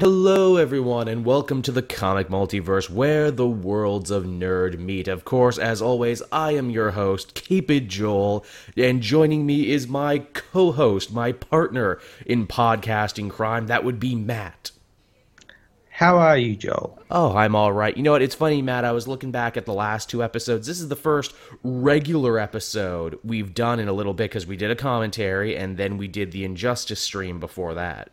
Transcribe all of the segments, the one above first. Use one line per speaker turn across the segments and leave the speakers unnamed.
Hello, everyone, and welcome to the comic multiverse where the worlds of nerd meet. Of course, as always, I am your host, Keep It Joel, and joining me is my co host, my partner in podcasting crime. That would be Matt.
How are you, Joel?
Oh, I'm all right. You know what? It's funny, Matt. I was looking back at the last two episodes. This is the first regular episode we've done in a little bit because we did a commentary and then we did the Injustice stream before that.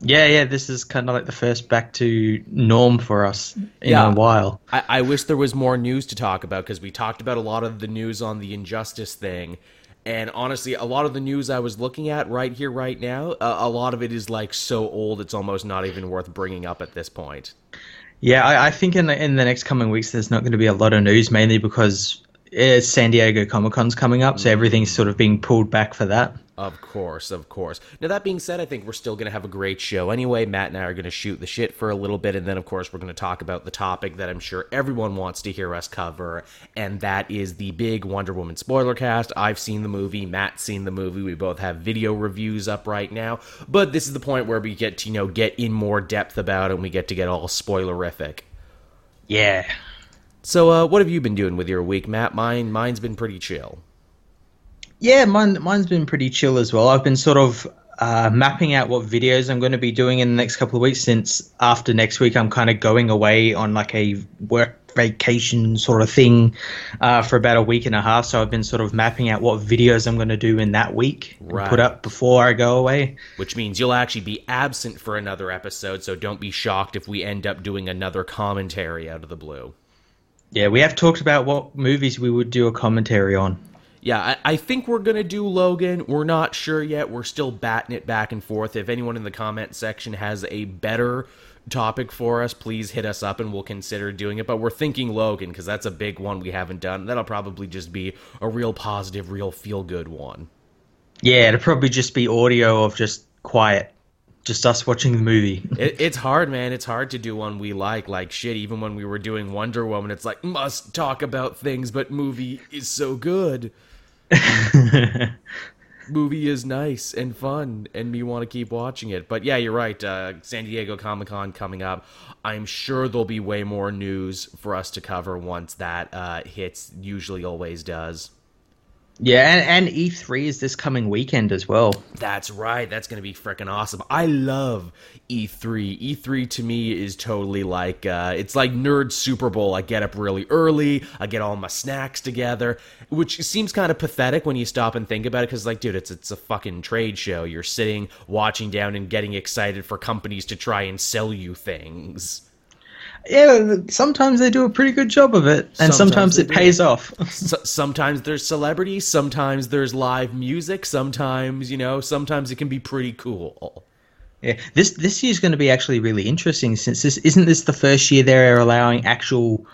Yeah, yeah, this is kind of like the first back to norm for us in yeah, a while.
I, I wish there was more news to talk about because we talked about a lot of the news on the Injustice thing. And honestly, a lot of the news I was looking at right here, right now, uh, a lot of it is like so old it's almost not even worth bringing up at this point.
Yeah, I, I think in the, in the next coming weeks, there's not going to be a lot of news, mainly because it's San Diego Comic Con's coming up, so mm. everything's sort of being pulled back for that.
Of course, of course. Now, that being said, I think we're still going to have a great show anyway. Matt and I are going to shoot the shit for a little bit, and then, of course, we're going to talk about the topic that I'm sure everyone wants to hear us cover, and that is the big Wonder Woman spoiler cast. I've seen the movie, Matt's seen the movie. We both have video reviews up right now, but this is the point where we get to, you know, get in more depth about it, and we get to get all spoilerific.
Yeah.
So, uh, what have you been doing with your week, Matt? Mine, mine's been pretty chill.
Yeah, mine mine's been pretty chill as well. I've been sort of uh, mapping out what videos I'm going to be doing in the next couple of weeks. Since after next week, I'm kind of going away on like a work vacation sort of thing uh, for about a week and a half. So I've been sort of mapping out what videos I'm going to do in that week, right. put up before I go away.
Which means you'll actually be absent for another episode. So don't be shocked if we end up doing another commentary out of the blue.
Yeah, we have talked about what movies we would do a commentary on
yeah, I, I, think we're gonna do Logan. We're not sure yet. We're still batting it back and forth. If anyone in the comment section has a better topic for us, please hit us up and we'll consider doing it. But we're thinking Logan because that's a big one we haven't done. That'll probably just be a real positive, real feel good one.
Yeah, it'll probably just be audio of just quiet just us watching the movie.
it, it's hard, man. It's hard to do one we like. Like shit, even when we were doing Wonder Woman, it's like must talk about things, but movie is so good. movie is nice and fun and me want to keep watching it but yeah you're right uh, san diego comic-con coming up i'm sure there'll be way more news for us to cover once that uh, hits usually always does
yeah, and, and, E3 is this coming weekend as well.
That's right. That's going to be freaking awesome. I love E3. E3 to me is totally like uh, it's like nerd Super Bowl. I get up really early. I get all my snacks together, which seems kind of pathetic when you stop and think about it. Because like, dude, it's it's a fucking trade show. You're sitting, watching down, and getting excited for companies to try and sell you things
yeah, sometimes they do a pretty good job of it, and sometimes, sometimes it pays off.
sometimes there's celebrities, sometimes there's live music, sometimes you know, sometimes it can be pretty cool.
Yeah, this this year's going to be actually really interesting since this isn't this the first year they're allowing actual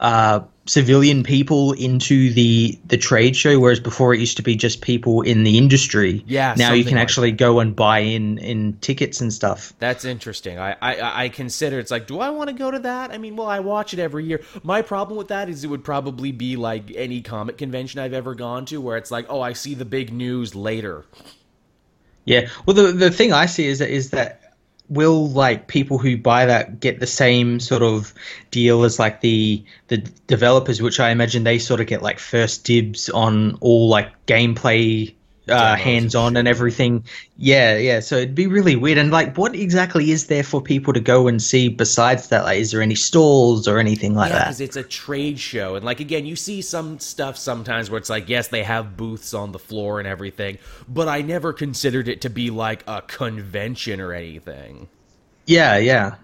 uh, civilian people into the the trade show, whereas before it used to be just people in the industry.
Yeah.
Now you can like actually that. go and buy in in tickets and stuff.
That's interesting. I, I I consider it's like, do I want to go to that? I mean, well, I watch it every year. My problem with that is it would probably be like any comic convention I've ever gone to, where it's like, oh, I see the big news later.
Yeah. Well, the the thing I see is that is that will like people who buy that get the same sort of deal as like the the developers which i imagine they sort of get like first dibs on all like gameplay uh, hands on and everything. Yeah, yeah. So it'd be really weird. And like, what exactly is there for people to go and see besides that? Like, is there any stalls or anything like
yeah,
that?
Because it's a trade show, and like again, you see some stuff sometimes where it's like, yes, they have booths on the floor and everything, but I never considered it to be like a convention or anything.
Yeah, yeah.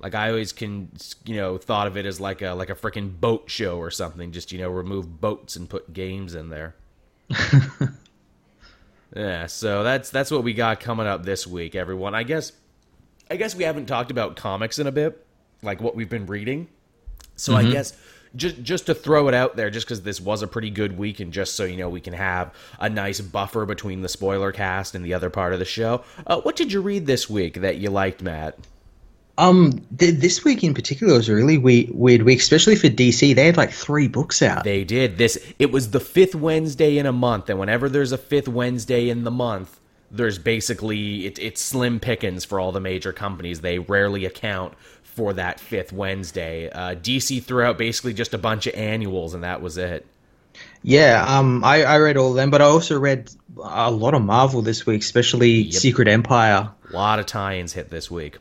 Like I always can, you know, thought of it as like a like a freaking boat show or something. Just you know, remove boats and put games in there. Yeah, so that's that's what we got coming up this week, everyone. I guess I guess we haven't talked about comics in a bit, like what we've been reading. So mm-hmm. I guess just just to throw it out there, just because this was a pretty good week, and just so you know, we can have a nice buffer between the spoiler cast and the other part of the show. Uh, what did you read this week that you liked, Matt?
Um, th- this week in particular was a really we- weird week, especially for DC. They had like three books out.
They did this. It was the fifth Wednesday in a month, and whenever there's a fifth Wednesday in the month, there's basically it, it's slim pickings for all the major companies. They rarely account for that fifth Wednesday. Uh, DC threw out basically just a bunch of annuals, and that was it.
Yeah, um, I, I read all of them, but I also read a lot of Marvel this week, especially yep. Secret Empire.
A lot of tie-ins hit this week.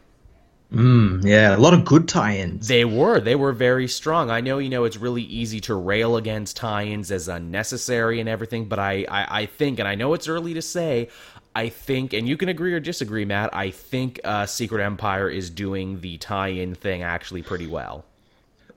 Mm, yeah, a lot of good tie-ins.
They were. They were very strong. I know, you know, it's really easy to rail against tie-ins as unnecessary and everything, but I, I, I think, and I know it's early to say, I think, and you can agree or disagree, Matt. I think uh, Secret Empire is doing the tie-in thing actually pretty well.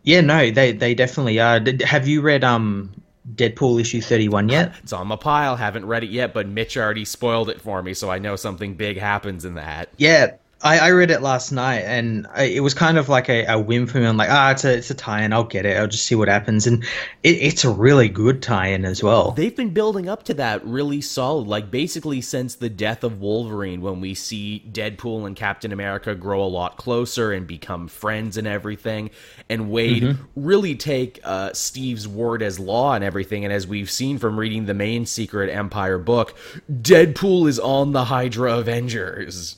Yeah, no, they they definitely are. Have you read um Deadpool issue 31 yet?
It's on my pile. Haven't read it yet, but Mitch already spoiled it for me, so I know something big happens in that.
Yeah, I, I read it last night, and I, it was kind of like a, a whim for me. I'm like, ah, it's a it's a tie-in. I'll get it. I'll just see what happens, and it, it's a really good tie-in as well.
They've been building up to that really solid, like basically since the death of Wolverine, when we see Deadpool and Captain America grow a lot closer and become friends and everything, and Wade mm-hmm. really take uh, Steve's word as law and everything. And as we've seen from reading the main Secret Empire book, Deadpool is on the Hydra Avengers.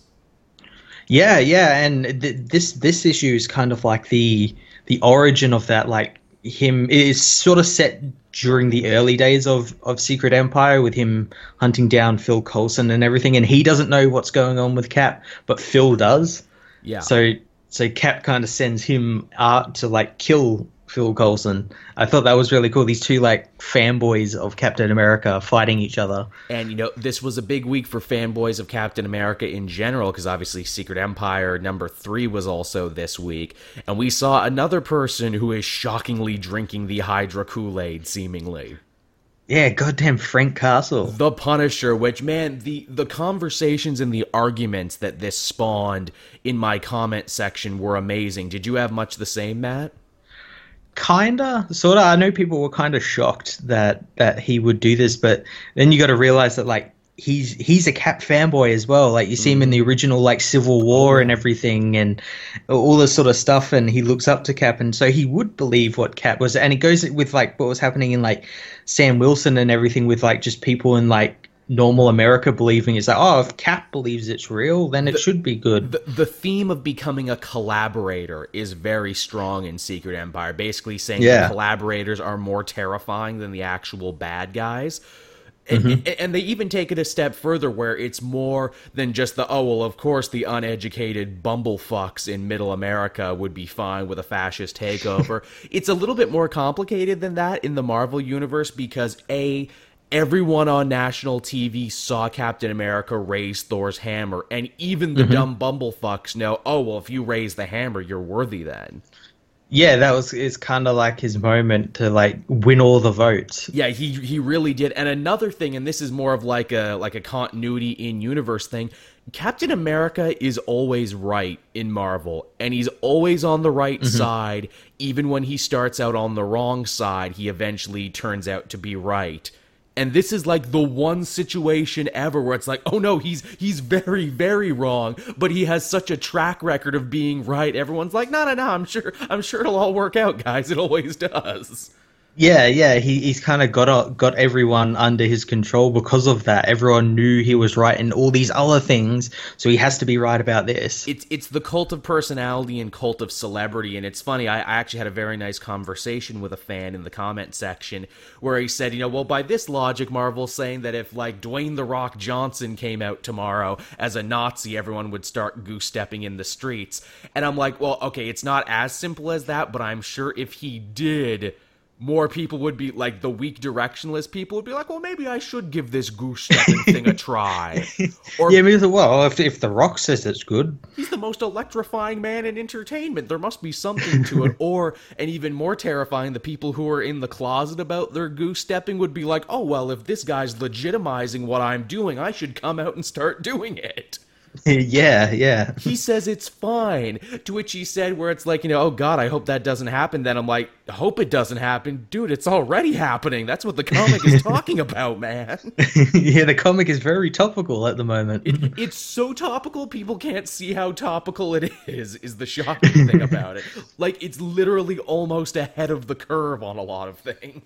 Yeah, yeah, and th- this this issue is kind of like the the origin of that. Like him is sort of set during the early days of of Secret Empire with him hunting down Phil Coulson and everything, and he doesn't know what's going on with Cap, but Phil does.
Yeah.
So so Cap kind of sends him out to like kill Phil Coulson. I thought that was really cool. These two like fanboys of Captain America fighting each other.
And you know, this was a big week for fanboys of Captain America in general because obviously Secret Empire number 3 was also this week. And we saw another person who is shockingly drinking the Hydra Kool-Aid seemingly.
Yeah, goddamn Frank Castle.
The Punisher, which man, the the conversations and the arguments that this spawned in my comment section were amazing. Did you have much the same, Matt?
Kinda sort of i know people were kind of shocked that that he would do this but then you got to realize that like he's he's a cap fanboy as well. Like you see him in the mm. original like civil war and everything and all this sort of stuff and he looks up to cap and so he would believe what cap was and it goes with like what was happening in like sam wilson and everything with like just people in like normal America believing is that oh, if Cap believes it's real, then it the, should be good.
The, the, theme of becoming a collaborator is very strong in Secret Empire. Basically, saying yeah. collaborators are more terrifying than the actual bad guys. And, mm-hmm. and, they even take it a step further where it's more than just the oh well of course the uneducated bumblefucks in middle america would be fine with a fascist takeover it's a little bit more complicated than that in the marvel universe because a everyone on national TV saw Captain America raise Thor's hammer, and even the mm-hmm. dumb bumblefucks know, oh well, if you raise the hammer, you're worthy then.
Yeah, that was it's kind of like his moment to like win all the votes.
Yeah, he he really did. And another thing, and this is more of like a like a continuity in universe thing. Captain America is always right in Marvel, and he's always on the right mm-hmm. side. Even when he starts out on the wrong side, he eventually turns out to be right and this is like the one situation ever where it's like oh no he's he's very very wrong but he has such a track record of being right. Everyone's like no no no i'm sure i'm sure it'll all work out guys. It always does
yeah, yeah, he, he's kind of got got everyone under his control because of that. Everyone knew he was right in all these other things, so he has to be right about this.
It's it's the cult of personality and cult of celebrity, and it's funny. I, I actually had a very nice conversation with a fan in the comment section where he said, you know, well, by this logic, Marvel's saying that if like Dwayne the Rock Johnson came out tomorrow as a Nazi, everyone would start goose stepping in the streets, and I'm like, well, okay, it's not as simple as that, but I'm sure if he did more people would be like the weak directionless people would be like, well, maybe I should give this goose stepping thing a try.
Or yeah, maybe well, if if the Rock says it's good,
he's the most electrifying man in entertainment. There must be something to it. or and even more terrifying, the people who are in the closet about their goose stepping would be like, oh well, if this guy's legitimizing what I'm doing, I should come out and start doing it.
yeah, yeah.
He says it's fine. To which he said, where it's like, you know, oh God, I hope that doesn't happen. Then I'm like, hope it doesn't happen. Dude, it's already happening. That's what the comic is talking about, man.
yeah, the comic is very topical at the moment.
It, it's so topical, people can't see how topical it is, is the shocking thing about it. Like, it's literally almost ahead of the curve on a lot of things.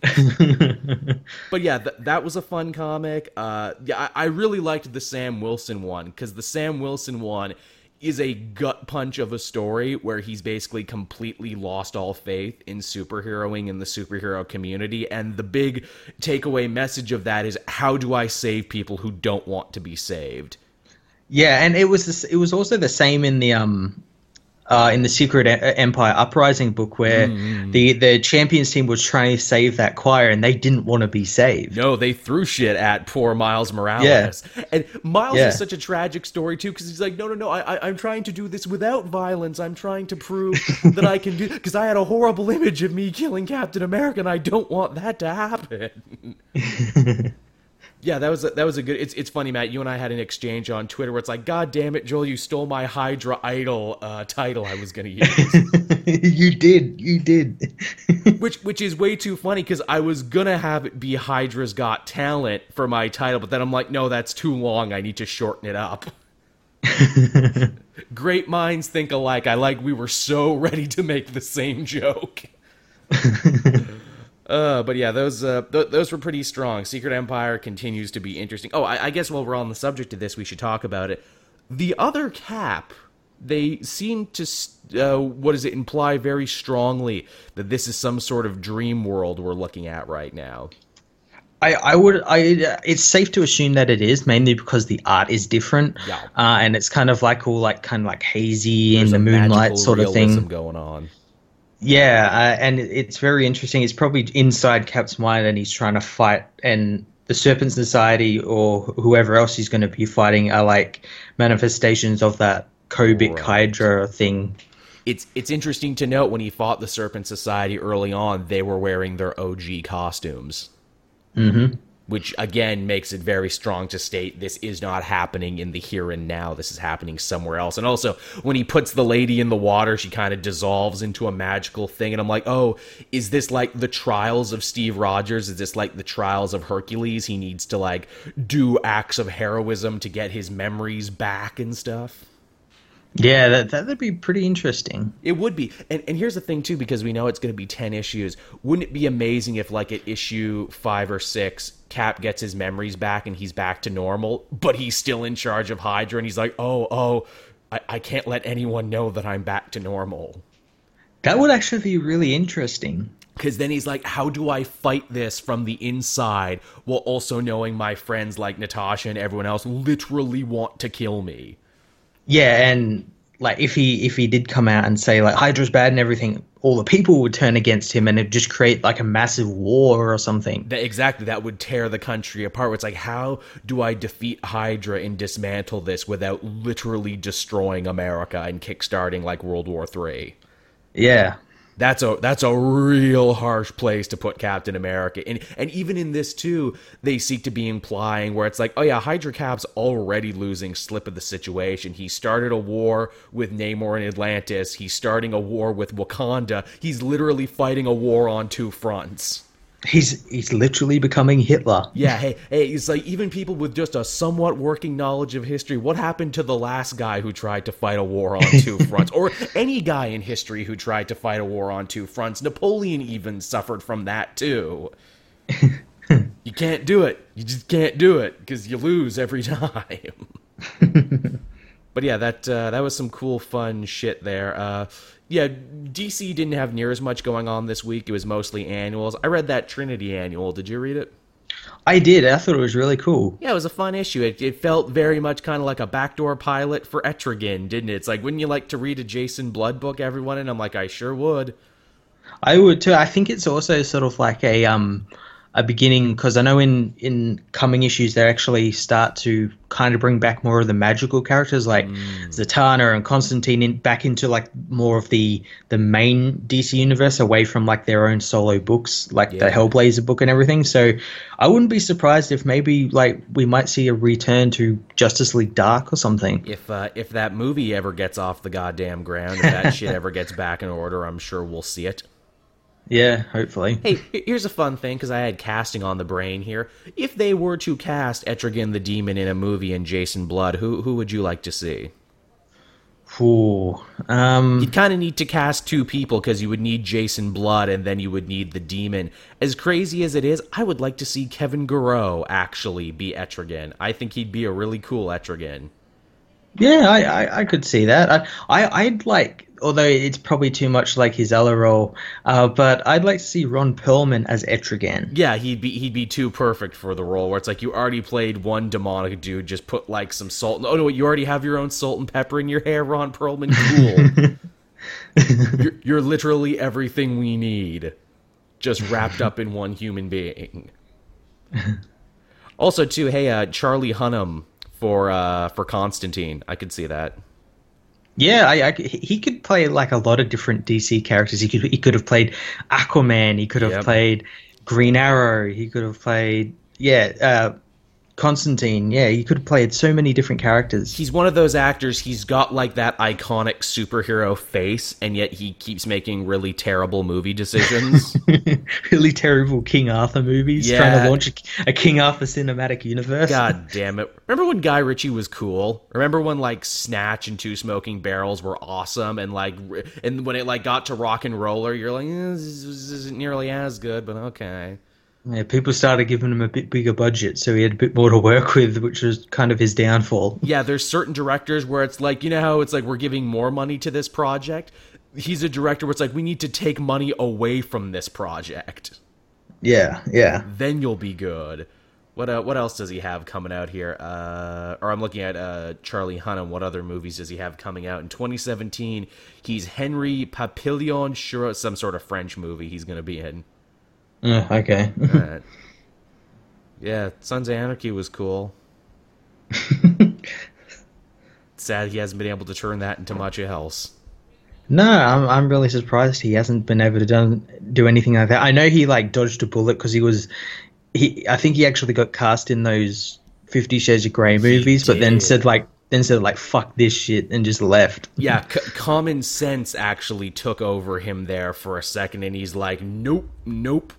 but yeah, th- that was a fun comic. Uh, yeah, I-, I really liked the Sam Wilson one because the Sam Wilson one is a gut punch of a story where he's basically completely lost all faith in superheroing in the superhero community and the big takeaway message of that is how do I save people who don't want to be saved?
Yeah, and it was this, it was also the same in the um uh, in the Secret Empire Uprising book where mm. the the champions team was trying to save that choir and they didn't want to be saved.
No, they threw shit at poor Miles Morales. Yeah. And Miles yeah. is such a tragic story too because he's like, no, no, no, I, I, am trying to do this without violence. I'm trying to prove that I can do because I had a horrible image of me killing Captain America and I don't want that to happen. Yeah, that was a, that was a good. It's it's funny, Matt. You and I had an exchange on Twitter where it's like, "God damn it, Joel, you stole my Hydra Idol uh, title I was going to
use." you did, you did.
which which is way too funny because I was gonna have it be Hydra's Got Talent for my title, but then I'm like, no, that's too long. I need to shorten it up. Great minds think alike. I like we were so ready to make the same joke. Uh, but yeah, those uh, th- those were pretty strong. Secret Empire continues to be interesting. Oh, I-, I guess while we're on the subject of this, we should talk about it. The other Cap, they seem to uh, what does it imply very strongly that this is some sort of dream world we're looking at right now.
I, I would I it's safe to assume that it is mainly because the art is different,
yeah.
uh, and it's kind of like all like kind of like hazy There's in the moonlight sort of thing
going on.
Yeah, uh, and it's very interesting. It's probably inside Cap's mind, and he's trying to fight. And the Serpent Society or whoever else he's going to be fighting are like manifestations of that Kobik right. Hydra thing.
It's it's interesting to note when he fought the Serpent Society early on, they were wearing their OG costumes.
Mm-hmm
which again makes it very strong to state this is not happening in the here and now. This is happening somewhere else. And also, when he puts the lady in the water, she kind of dissolves into a magical thing. And I'm like, oh, is this like the trials of Steve Rogers? Is this like the trials of Hercules? He needs to like do acts of heroism to get his memories back and stuff.
Yeah, that that'd be pretty interesting.
It would be. And and here's the thing too, because we know it's gonna be ten issues. Wouldn't it be amazing if like at issue five or six, Cap gets his memories back and he's back to normal, but he's still in charge of Hydra and he's like, Oh, oh, I, I can't let anyone know that I'm back to normal.
That would actually be really interesting.
Because then he's like, how do I fight this from the inside while also knowing my friends like Natasha and everyone else literally want to kill me?
Yeah, and like if he if he did come out and say like Hydra's bad and everything, all the people would turn against him and it'd just create like a massive war or something.
That, exactly, that would tear the country apart. It's like, how do I defeat Hydra and dismantle this without literally destroying America and kickstarting like World War Three?
Yeah,
that's a that's a real harsh place to put Captain America. And and even in this too, they seek to be implying where it's like, oh yeah, Hydra Cap's already losing slip of the situation. He started a war with Namor and Atlantis. He's starting a war with Wakanda. He's literally fighting a war on two fronts.
He's he's literally becoming Hitler.
Yeah, hey, hey, it's like even people with just a somewhat working knowledge of history. What happened to the last guy who tried to fight a war on two fronts, or any guy in history who tried to fight a war on two fronts? Napoleon even suffered from that too. you can't do it. You just can't do it because you lose every time. but yeah, that uh, that was some cool, fun shit there. Uh, yeah, DC didn't have near as much going on this week. It was mostly annuals. I read that Trinity annual. Did you read it?
I did. I thought it was really cool.
Yeah, it was a fun issue. It, it felt very much kind of like a backdoor pilot for Etrigan, didn't it? It's like, wouldn't you like to read a Jason Blood book, everyone? And I'm like, I sure would.
I would too. I think it's also sort of like a um a beginning because I know in in coming issues they actually start to kind of bring back more of the magical characters like
Mm.
Zatanna and Constantine in, back into like more of the the main DC universe away from like their own solo books like the Hellblazer book and everything. So I wouldn't be surprised if maybe like we might see a return to Justice League Dark or something.
If uh, if that movie ever gets off the goddamn ground, if that shit ever gets back in order, I'm sure we'll see it.
Yeah, hopefully.
Hey, here's a fun thing because I had casting on the brain here. If they were to cast Etrigan the Demon in a movie and Jason Blood, who who would you like to see?
Ooh. Um,
You'd kind of need to cast two people because you would need Jason Blood and then you would need the Demon. As crazy as it is, I would like to see Kevin Garreau actually be Etrigan. I think he'd be a really cool Etrigan.
Yeah, I, I, I could see that. I, I I'd like, although it's probably too much like his other role, uh, but I'd like to see Ron Perlman as Etrigan.
Yeah, he'd be he'd be too perfect for the role. Where it's like you already played one demonic dude, just put like some salt. Oh no, you already have your own salt and pepper in your hair, Ron Perlman. Cool. you're, you're literally everything we need, just wrapped up in one human being. Also, too, hey, uh, Charlie Hunnam for uh, for Constantine. I could see that.
Yeah, I, I, he could play like a lot of different DC characters. He could he could have played Aquaman. He could have
Yep.
played Green Arrow. He could have played yeah, uh, Constantine. Yeah, he could have played so many different characters.
He's one of those actors. He's got like that iconic superhero face, and yet he keeps making really terrible movie decisions.
really terrible King Arthur movies trying to launch a, a King Arthur cinematic universe.
God damn it. Remember when Guy Ritchie was cool? Remember when like Snatch and Two Smoking Barrels were awesome and like and when it like got to RocknRolla, you're like, eh, this isn't nearly as good, but okay.
Yeah, people started giving him a bit bigger budget, so he had a bit more to work with, which was kind of his downfall.
Yeah, there's certain directors where it's like, you know how it's like we're giving more money to this project? He's a director where it's like we need to take money away from this project.
Yeah, yeah.
Then you'll be good. What uh, what else does he have coming out here? Uh, or I'm looking at uh, Charlie Hunnam. What other movies does he have coming out in 2017? He's Henry Papillon, sure, some sort of French movie he's going to be in.
Uh, okay.
Yeah, Sons of Anarchy was cool. Sad he hasn't been able to turn that into much else.
no, I'm I'm really surprised he hasn't been able to done, do anything like that. I know he like dodged a bullet because he was he. I think he actually got cast in those Fifty Shades of Grey movies, but then said like then said like fuck this shit and just left.
Yeah, c- common sense actually took over him there for a second, and he's like, "Nope, nope."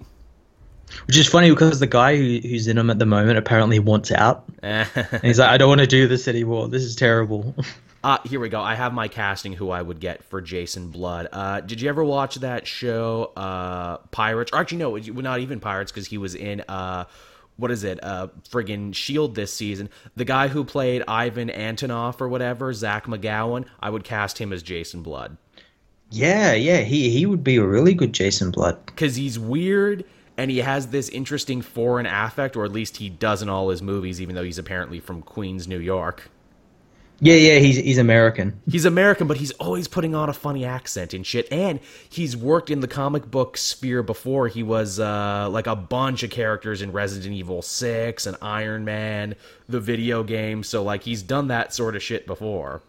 Which is funny because the guy who, who's in him at the moment apparently wants out.
uh,
he's like, I don't want to do this anymore. This is terrible.
here we go. I have my casting who I would get for Jason Blood. Uh, did you ever watch that show, uh, Pirates? Or actually, no, not even Pirates, because he was in uh, what is it? Uh, friggin' Shield this season. The guy who played Ivan Antonoff or whatever, Zach McGowan. I would cast him as Jason Blood.
yeah, yeah. He he would be a really good Jason Blood.
because he's weird and he has this interesting foreign affect, or at least he does in all his movies, even though he's apparently from Queens, New York.
Yeah, yeah. He's he's American.
He's American, but he's always putting on a funny accent and shit. And he's worked in the comic book sphere before. He was uh, like a bunch of characters in Resident Evil 6 and Iron Man, the video game. So, like, he's done that sort of shit before.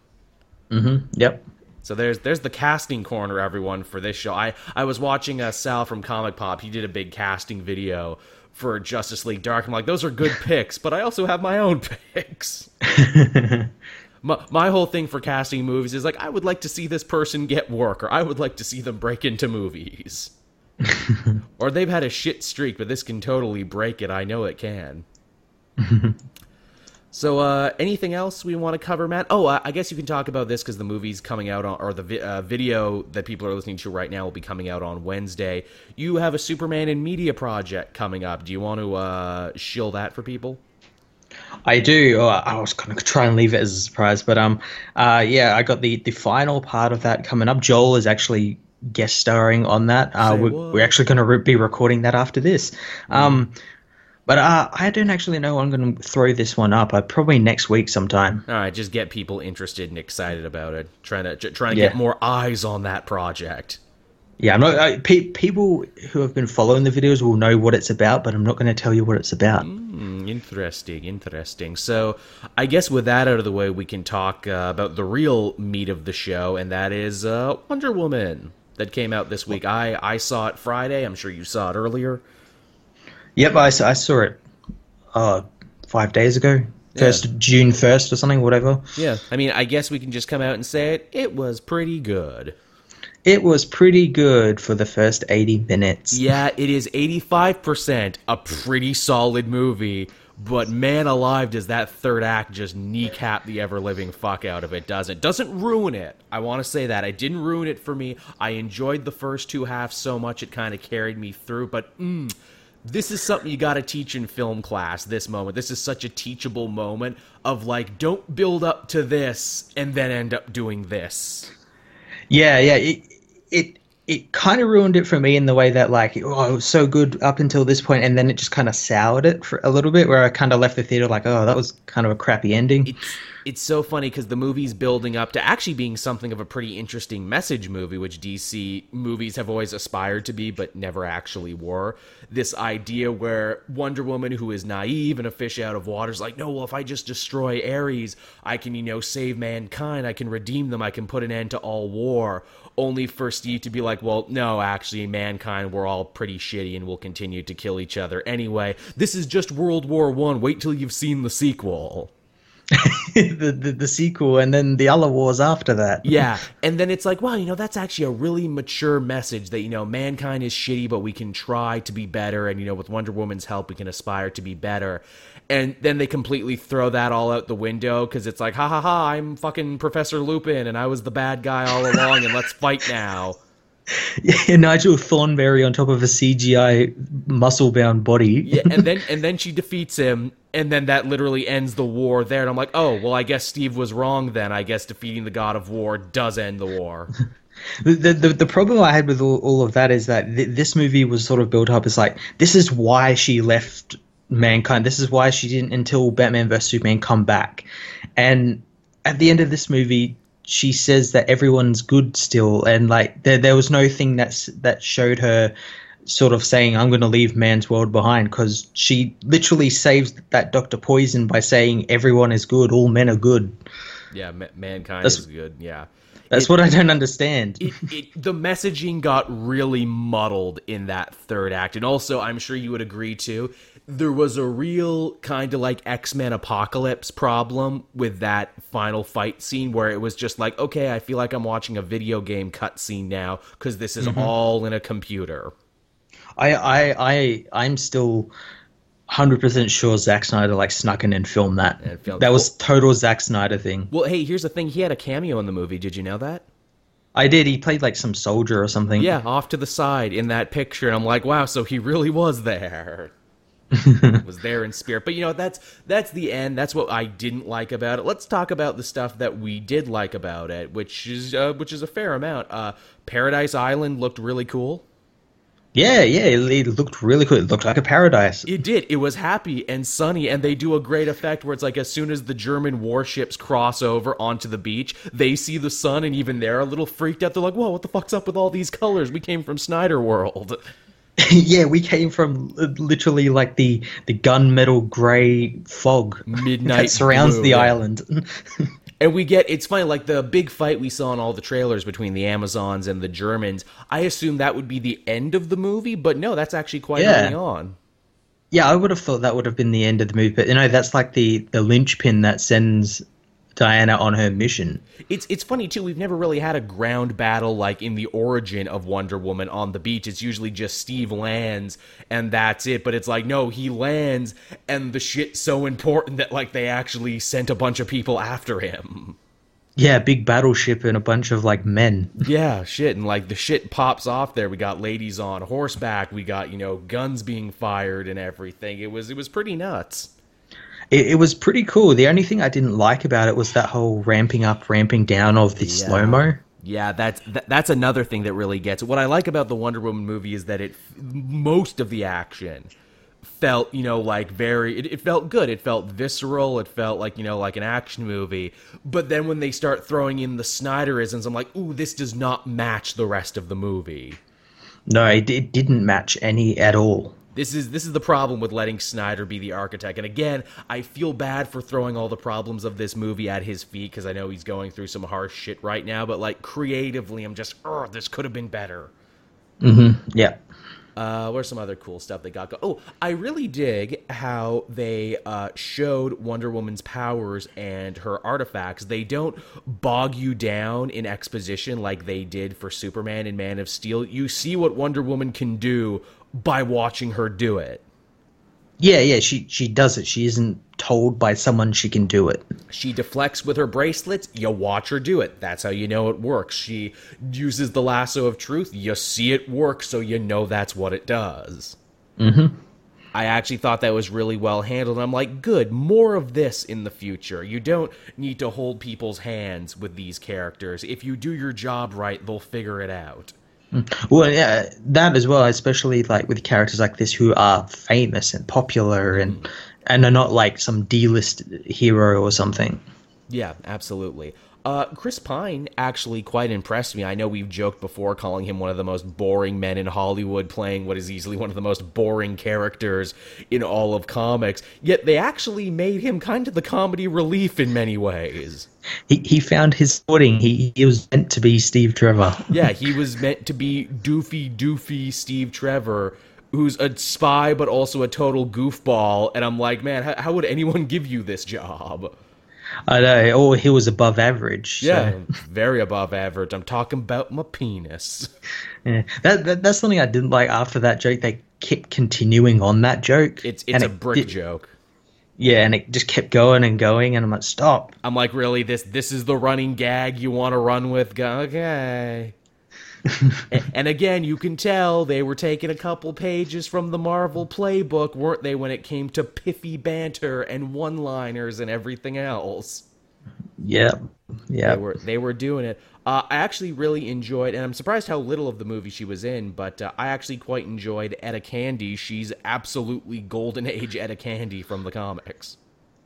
Mm-hmm.
Yep.
So there's there's the casting corner, everyone, for this show. I I was watching uh, Sal from Comic Pop. He did a big casting video for Justice League Dark. I'm like, those are good picks, but I also have my own picks. my, my whole thing for casting movies is like, I would like to see this person get work, or I would like to see them break into movies. or they've had a shit streak, but this can totally break it. I know it can. So, uh, anything else we want to cover, Matt? Oh, uh, I guess you can talk about this because the movie's coming out on, or the vi- uh, video that people are listening to right now will be coming out on Wednesday. You have a Superman in Media project coming up. Do you want to uh, shill that for people?
I do. Oh, I was going to try and leave it as a surprise, but um, uh, yeah, I got the the final part of that coming up. Joel is actually guest starring on that. Uh, we're,
what?
we're actually going to re- be recording that after this. Um, but uh, I don't actually know I'm going to throw this one up. Uh, probably next week sometime.
All right, just get people interested and excited about it. Trying to j- trying to
Yeah.
get more eyes on that project.
Yeah, I'm not. I, pe- people who have been following the videos will know what it's about, but I'm not going to tell you what it's about.
Mm, interesting, interesting. So, I guess with that out of the way, we can talk uh, about the real meat of the show, and that is uh, Wonder Woman that came out this week. I I saw it Friday. I'm sure you saw it earlier.
Yep, I, I saw it uh, five days ago. First yeah. June first or something, whatever.
Yeah, I mean, I guess we can just come out and say it. It was pretty good.
It was pretty good for the first 80 minutes.
Yeah, it is 85% a pretty solid movie, but man alive, does that third act just kneecap the ever living fuck out of it, doesn't? Doesn't ruin it. I want to say that. I didn't ruin it for me. I enjoyed the first two halves so much it kind of carried me through, but mm, this is something you got to teach in film class this moment. This is such a teachable moment of like don't build up to this and then end up doing this.
Yeah yeah it it it kind of ruined it for me in the way that like oh it was so good up until this point and then it just kind of soured it for a little bit where i kind of left the theater like oh that was kind of a crappy ending.
It's, it's so funny because the movie's building up to actually being something of a pretty interesting message movie, which DC movies have always aspired to be, but never actually were. This idea where Wonder Woman, who is naive and a fish out of water, is like, no, well, if I just destroy Ares, I can, you know, save mankind, I can redeem them, I can put an end to all war. Only for Steve to be like, well, no, actually, mankind, we're all pretty shitty and we'll continue to kill each other anyway. This is just World War One. Wait till you've seen the sequel.
the, the, the sequel and then the other wars after that.
yeah, and then it's like, wow, you know, that's actually a really mature message that you know mankind is shitty, but we can try to be better, and you know, with Wonder Woman's help, we can aspire to be better. And then they completely throw that all out the window because it's like, ha ha ha, I'm fucking Professor Lupin, and I was the bad guy all along, and let's fight now.
Yeah, Nigel Thornberry on top of a CGI muscle bound body.
yeah, and then and then she defeats him, and then that literally ends the war there. And I'm like, oh well, I guess Steve was wrong then. I guess defeating the God of War does end the war.
the, the the problem I had with all, all of that is that th- this movie was sort of built up as like this is why she left mankind. This is why she didn't until Batman vs Superman come back, and at the end of this movie, she says that everyone's good still, and like there there was no thing that's that showed her sort of saying I'm going to leave man's world behind because she literally saves that Doctor Poison by saying everyone is good, all men are good.
Yeah, ma- mankind that's, is good. Yeah.
That's it, what I don't understand.
It, it, the messaging got really muddled in that third act. And also, I'm sure you would agree too, there was a real kind of like X Men Apocalypse problem with that final fight scene where it was just like, okay, I feel like I'm watching a video game cutscene now because this is mm-hmm. all in a computer.
I, I, I, I'm still hundred percent sure Zack Snyder like snuck in and filmed that. And filmed that was total Zack Snyder thing.
Well, hey, here's the thing: he had a cameo in the movie. Did you know that?
I did. He played like some soldier or something.
Yeah, off to the side in that picture, and I'm like, wow, so he really was there. was there in spirit. But you know, that's that's the end. That's what I didn't like about it. Let's talk about the stuff that we did like about it, which is uh, which is a fair amount. Uh, Paradise Island looked really cool.
Yeah, yeah, it, looked really cool. It looked like a paradise.
It did. It was happy and sunny, and they do a great effect where it's like as soon as the German warships cross over onto the beach, they see the sun, and even they're a little freaked out. They're like, "Whoa, what the fuck's up with all these colors? We came from Snyder World."
yeah, we came from literally like the the gunmetal gray fog
midnight
that surrounds blue, the island.
and we get it's funny like the big fight we saw in all the trailers between the Amazons and the Germans. I assume that would be the end of the movie, but no, that's actually quite yeah. early on.
Yeah, I would have thought that would have been the end of the movie, but you know that's like the the linchpin that sends Diana on her mission.
It's it's funny too. We've never really had a ground battle like in the origin of Wonder Woman on the beach. It's usually just Steve lands and that's it. But it's like no, he lands and the shit's so important that like they actually sent a bunch of people after him.
Yeah, big battleship and a bunch of like men.
yeah, shit, and like the shit pops off there. We got ladies on horseback. We got you know guns being fired and everything. It was it was pretty nuts
it, it, was pretty cool. The only thing I didn't like about it was that whole ramping up, ramping down of the yeah. slow mo.
Yeah, that's that's another thing that really gets. What I like about the Wonder Woman movie is that it most of the action felt you know like very it, it, felt good it felt visceral it felt like you know like an action movie but then when they start throwing in the snyderisms i'm like ooh this does not match the rest of the movie
No, it, it didn't match any at all.
This is this is the problem with letting Snyder be the architect. And again, I feel bad for throwing all the problems of this movie at his feet because I know he's going through some harsh shit right now. But like creatively, I'm just, oh, this could have been better.
Mm-hmm. Yeah.
Uh, where's some other cool stuff they got? Go- oh, I really dig how they uh, showed Wonder Woman's powers and her artifacts. They don't bog you down in exposition like they did for Superman and Man of Steel. You see what Wonder Woman can do by watching her do it.
Yeah, yeah, she she does it. She isn't told by someone she can do it.
She deflects with her bracelets. You watch her do it. That's how you know it works. She uses the lasso of truth. You see it work, so you know that's what it does.
Mm-hmm.
I actually thought that was really well handled. I'm like, good, more of this in the future. You don't need to hold people's hands with these characters. If you do your job right, they'll figure it out. Hmm.
Well, yeah, that as well, especially like with characters like this who are famous and popular hmm. and and are not like some D-list hero or something.
Yeah, absolutely. Uh, Chris Pine actually quite impressed me. I know we've joked before calling him one of the most boring men in Hollywood, playing what is easily one of the most boring characters in all of comics. Yet they actually made him kind of the comedy relief in many ways.
He he found his footing. He he was meant to be Steve Trevor.
yeah, he was meant to be doofy, doofy Steve Trevor. Who's a spy but also a total goofball, and I'm like, man, how, how would anyone give you this job?
I know. Or oh, he was above average.
Yeah,
so.
very above average. I'm talking about my penis.
Yeah, that, that that's something I didn't like. After that joke, they kept continuing on that joke.
It's it's a
it
brick joke.
Yeah, and it just kept going and going, and I'm like, stop.
I'm like, really? This this is the running gag you want to run with? Go- Okay. And again, you can tell they were taking a couple pages from the Marvel playbook, weren't they, when it came to piffy banter and one-liners and everything else?
Yep.
Yeah.
They
were they were doing it. Uh, I actually really enjoyed, and I'm surprised how little of the movie she was in, but uh, I actually quite enjoyed Etta Candy. She's absolutely golden age Etta Candy from the comics.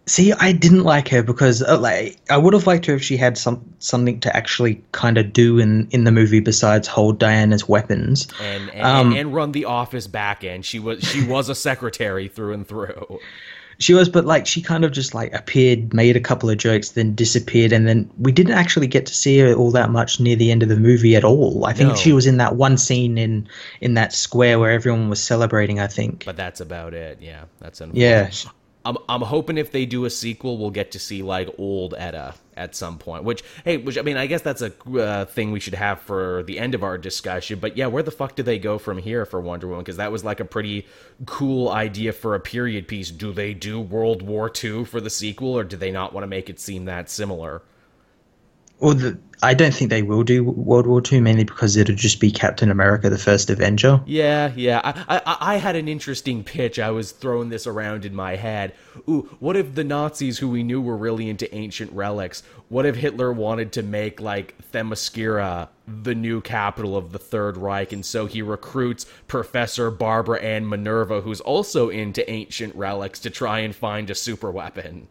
See, I didn't like her because uh, like I would have liked her if she had some something to actually kind of do in in the movie besides hold Diana's weapons.
and and,
Um,
and, and run the office back end. She was she was a secretary through and through.
She was, but like she kind of just like appeared, made a couple of jokes, then disappeared, and then we didn't actually get to see her all that much near the end of the movie at all. I think
No.
she was in that one scene in in that square where everyone was celebrating. I think.
But that's about it. Yeah, that's unfortunate.
Yeah.
I'm I'm hoping if they do a sequel, we'll get to see like old Etta at some point. Which hey, which I mean, I guess that's a uh, thing we should have for the end of our discussion. But yeah, where the fuck do they go from here for Wonder Woman? Because that was like a pretty cool idea for a period piece. Do they do World War II for the sequel, or do they not want to make it seem that similar?
Well, the, I don't think they will do World War II mainly because it'll just be Captain America, the first Avenger.
Yeah, yeah. I, I, I had an interesting pitch. I was throwing this around in my head. Ooh, what if the Nazis, who we knew were really into ancient relics, what if Hitler wanted to make like Themyscira the new capital of the Third Reich, and so he recruits Professor Barbara Ann Minerva, who's also into ancient relics, to try and find a super weapon.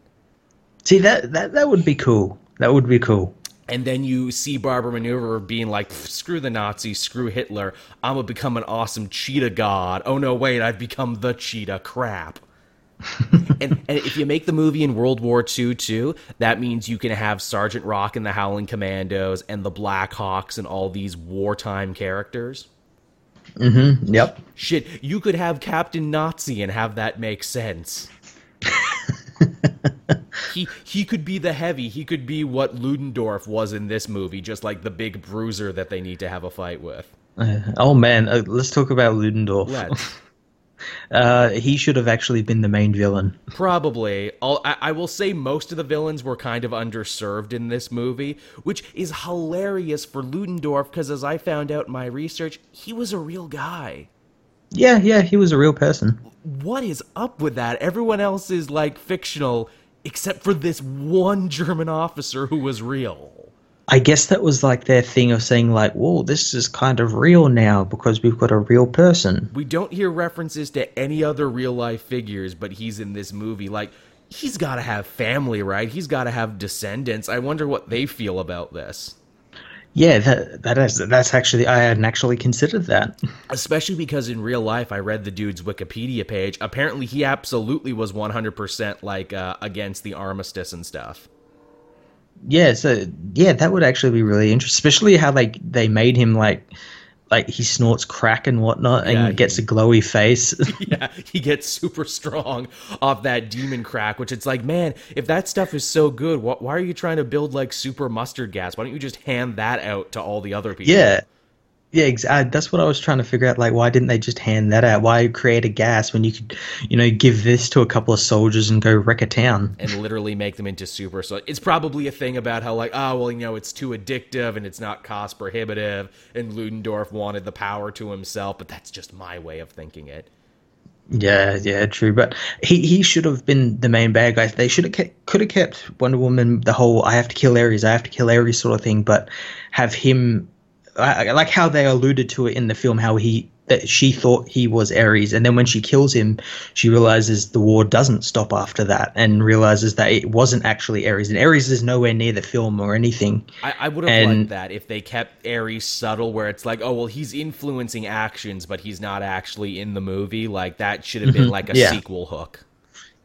See that that that would be cool. That would be cool.
And then you see Barbara Minerva being like, screw the Nazis, screw Hitler. I'm gonna become an awesome cheetah god. Oh no, wait, I've become the cheetah crap. and, and if you make the movie in World War II too, that means you can have Sergeant Rock and the Howling Commandos and the Blackhawks and all these wartime characters.
Mm-hmm. Yep.
Shit, you could have Captain Nazi and have that make sense. he he could be the heavy. He could be what Ludendorff was in this movie, just like the big bruiser that they need to have a fight with.
Uh, oh man, uh, let's talk about Ludendorff.
Let's.
Uh, he should have actually been the main villain.
Probably. I'll, I, I will say most of the villains were kind of underserved in this movie, which is hilarious for Ludendorff because, as I found out in my research, he was a real guy.
Yeah, yeah, he was a real person.
What is up with that? Everyone else is like fictional, except for this one German officer who was real.
I guess that was like their thing of saying like, "Whoa, this is kind of real now because we've got a real person."
We don't hear references to any other real life figures, but he's in this movie. Like, he's got to have family, right? He's got to have descendants. I wonder what they feel about this.
Yeah, that that is that's actually I hadn't actually considered that.
Especially because in real life, I read the dude's Wikipedia page. Apparently, he absolutely was 100% like uh, against the armistice and stuff.
Yeah, so yeah, that would actually be really interesting, especially how like they made him like like he snorts crack and whatnot and
Yeah,
gets
he-
a glowy face.
yeah, he gets super strong off that demon crack, which it's like, man, if that stuff is so good, wh- why are you trying to build like super mustard gas? Why don't you just hand that out to all the other people?
yeah. Yeah, ex- uh, that's what I was trying to figure out. Like, why didn't they just hand that out? Why create a gas when you could, you know, give this to a couple of soldiers and go wreck a town?
and literally make them into super. So it's probably a thing about how like, oh well, you know, it's too addictive and it's not cost prohibitive, and Ludendorff wanted the power to himself, but that's just my way of thinking it.
Yeah, yeah, true. But he, he should have been the main bad guy. They should have kept, could have kept Wonder Woman the whole I have to kill Ares, I have to kill Ares sort of thing, but have him I, I like how they alluded to it in the film, how he that she thought he was Ares, and then when she kills him, she realizes the war doesn't stop after that, and realizes that it wasn't actually Ares, and Ares is nowhere near the film or anything.
I, I would have
And-
liked that if they kept Ares subtle, where it's like, oh well, he's influencing actions, but he's not actually in the movie. Like that should have been like a
Mm-hmm. Yeah.
sequel hook.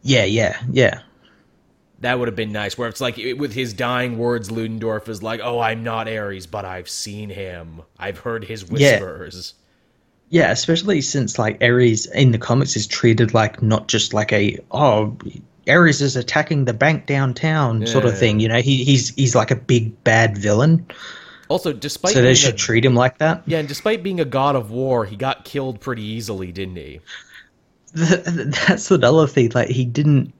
Yeah, yeah, yeah.
That would have been nice. Where it's like it- with his dying words, Ludendorff is like, "Oh, I'm not Ares, but I've seen him. I've heard his whispers."
Yeah, especially since like Ares in the comics is treated like not just like a oh Ares is attacking the bank downtown sort of thing. You know, he, he's he's like a big bad villain.
Also, despite
So they should
a,
treat him like that.
yeah, and despite being a god of war, he got killed pretty easily, didn't he?
That's another thing. Like he didn't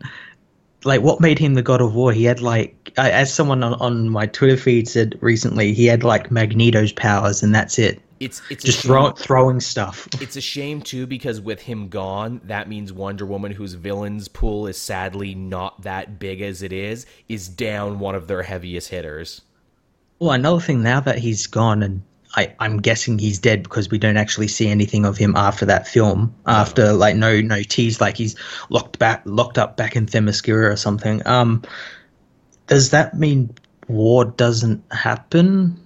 like what made him the god of war. He had like as someone on, on my Twitter feed said recently, he had like Magneto's powers, and that's it.
It's it's
Just throw, throwing stuff.
It's a shame too because with him gone, that means Wonder Woman, whose villains pool is sadly not that big as it is, is down one of their heaviest hitters.
Well, another thing now that he's gone, and I, I'm guessing he's dead because we don't actually see anything of him after that film. After like no no tease, like he's locked back locked up back in Themyscira or something. Um, does that mean war doesn't happen?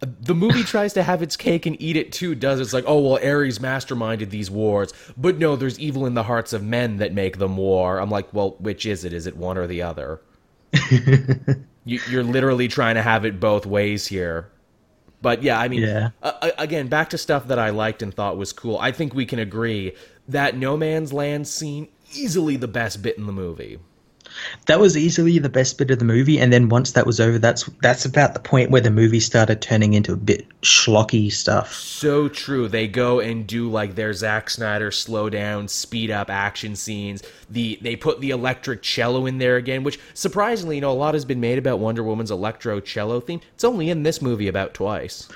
The movie tries to have its cake and eat it too, does it? It's like, oh, well, Ares masterminded these wars. But no, there's evil in the hearts of men that make them war. I'm like, well, which is it? Is it one or the other? you, you're literally trying to have it both ways here. But yeah, I mean,
Yeah.
uh, again, back to stuff that I liked and thought was cool. I think we can agree that No Man's Land scene easily the best bit in the movie.
That was easily the best bit of the movie, and then once that was over, that's that's about the point where the movie started turning into a bit schlocky stuff.
So true. They go and do like their Zack Snyder slow down, speed up action scenes. The they put the electric cello in there again, which surprisingly, you know, a lot has been made about Wonder Woman's electro cello theme. It's only in this movie about twice.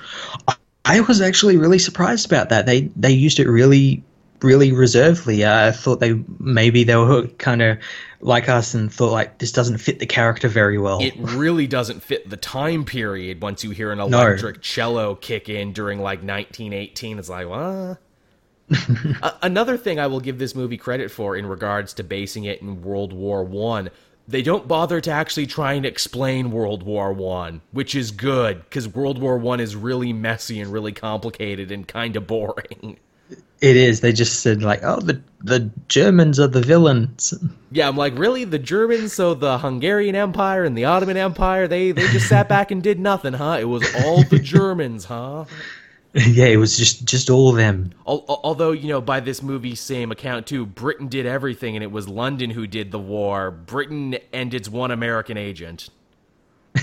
I was actually really surprised about that. They they used it really really reservedly. Uh, I thought they maybe they were kind of like us and thought like this doesn't fit the character very well.
It really doesn't fit the time period once you hear an electric cello kick in during like 1918. It's like, what? Another thing I will give this movie credit for in regards to basing it in World War One, they don't bother to actually try and explain World War One, which is good because World War One is really messy and really complicated and kind of boring.
It is. They just said like, oh, the the Germans are the villains.
Yeah, I'm like, really? The Germans, so the Hungarian Empire and the Ottoman Empire, they they just sat back and did nothing, huh? It was all the Germans, huh?
yeah, it was just just all of them.
Al- al- Although, you know, by this movie's same account, too, Britain did everything and it was London who did the war. Britain and its one American agent.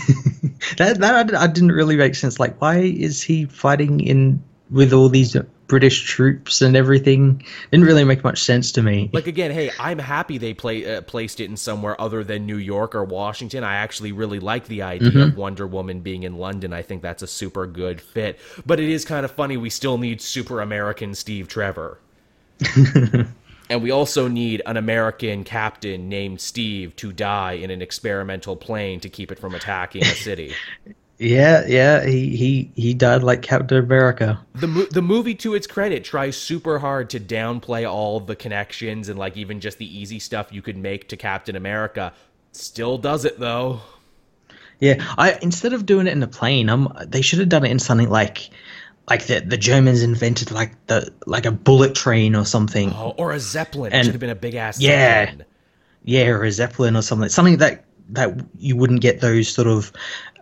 That that I, I didn't really make sense. Like, why is he fighting in with all these British troops and everything? Didn't really make much sense to me.
Like, again, hey, I'm happy they play, uh, placed it in somewhere other than New York or Washington. I actually really like the idea of Wonder Woman being in London. I think that's a super good fit. But it is kind of funny we still need super American Steve Trevor. And we also need an American captain named Steve to die in an experimental plane to keep it from attacking a city.
yeah, yeah, he he he died like Captain America.
the mo- the movie, to its credit, tries super hard to downplay all the connections and like even just the easy stuff you could make to Captain America. Still does it though.
Yeah, I instead of doing it in a plane, um, they should have done it in something like, like the the Germans invented like the like a bullet train or something.
Oh, or a zeppelin. it should have been a big ass.
Yeah.
zeppelin.
Yeah, or a zeppelin or something. Something that that you wouldn't get those sort of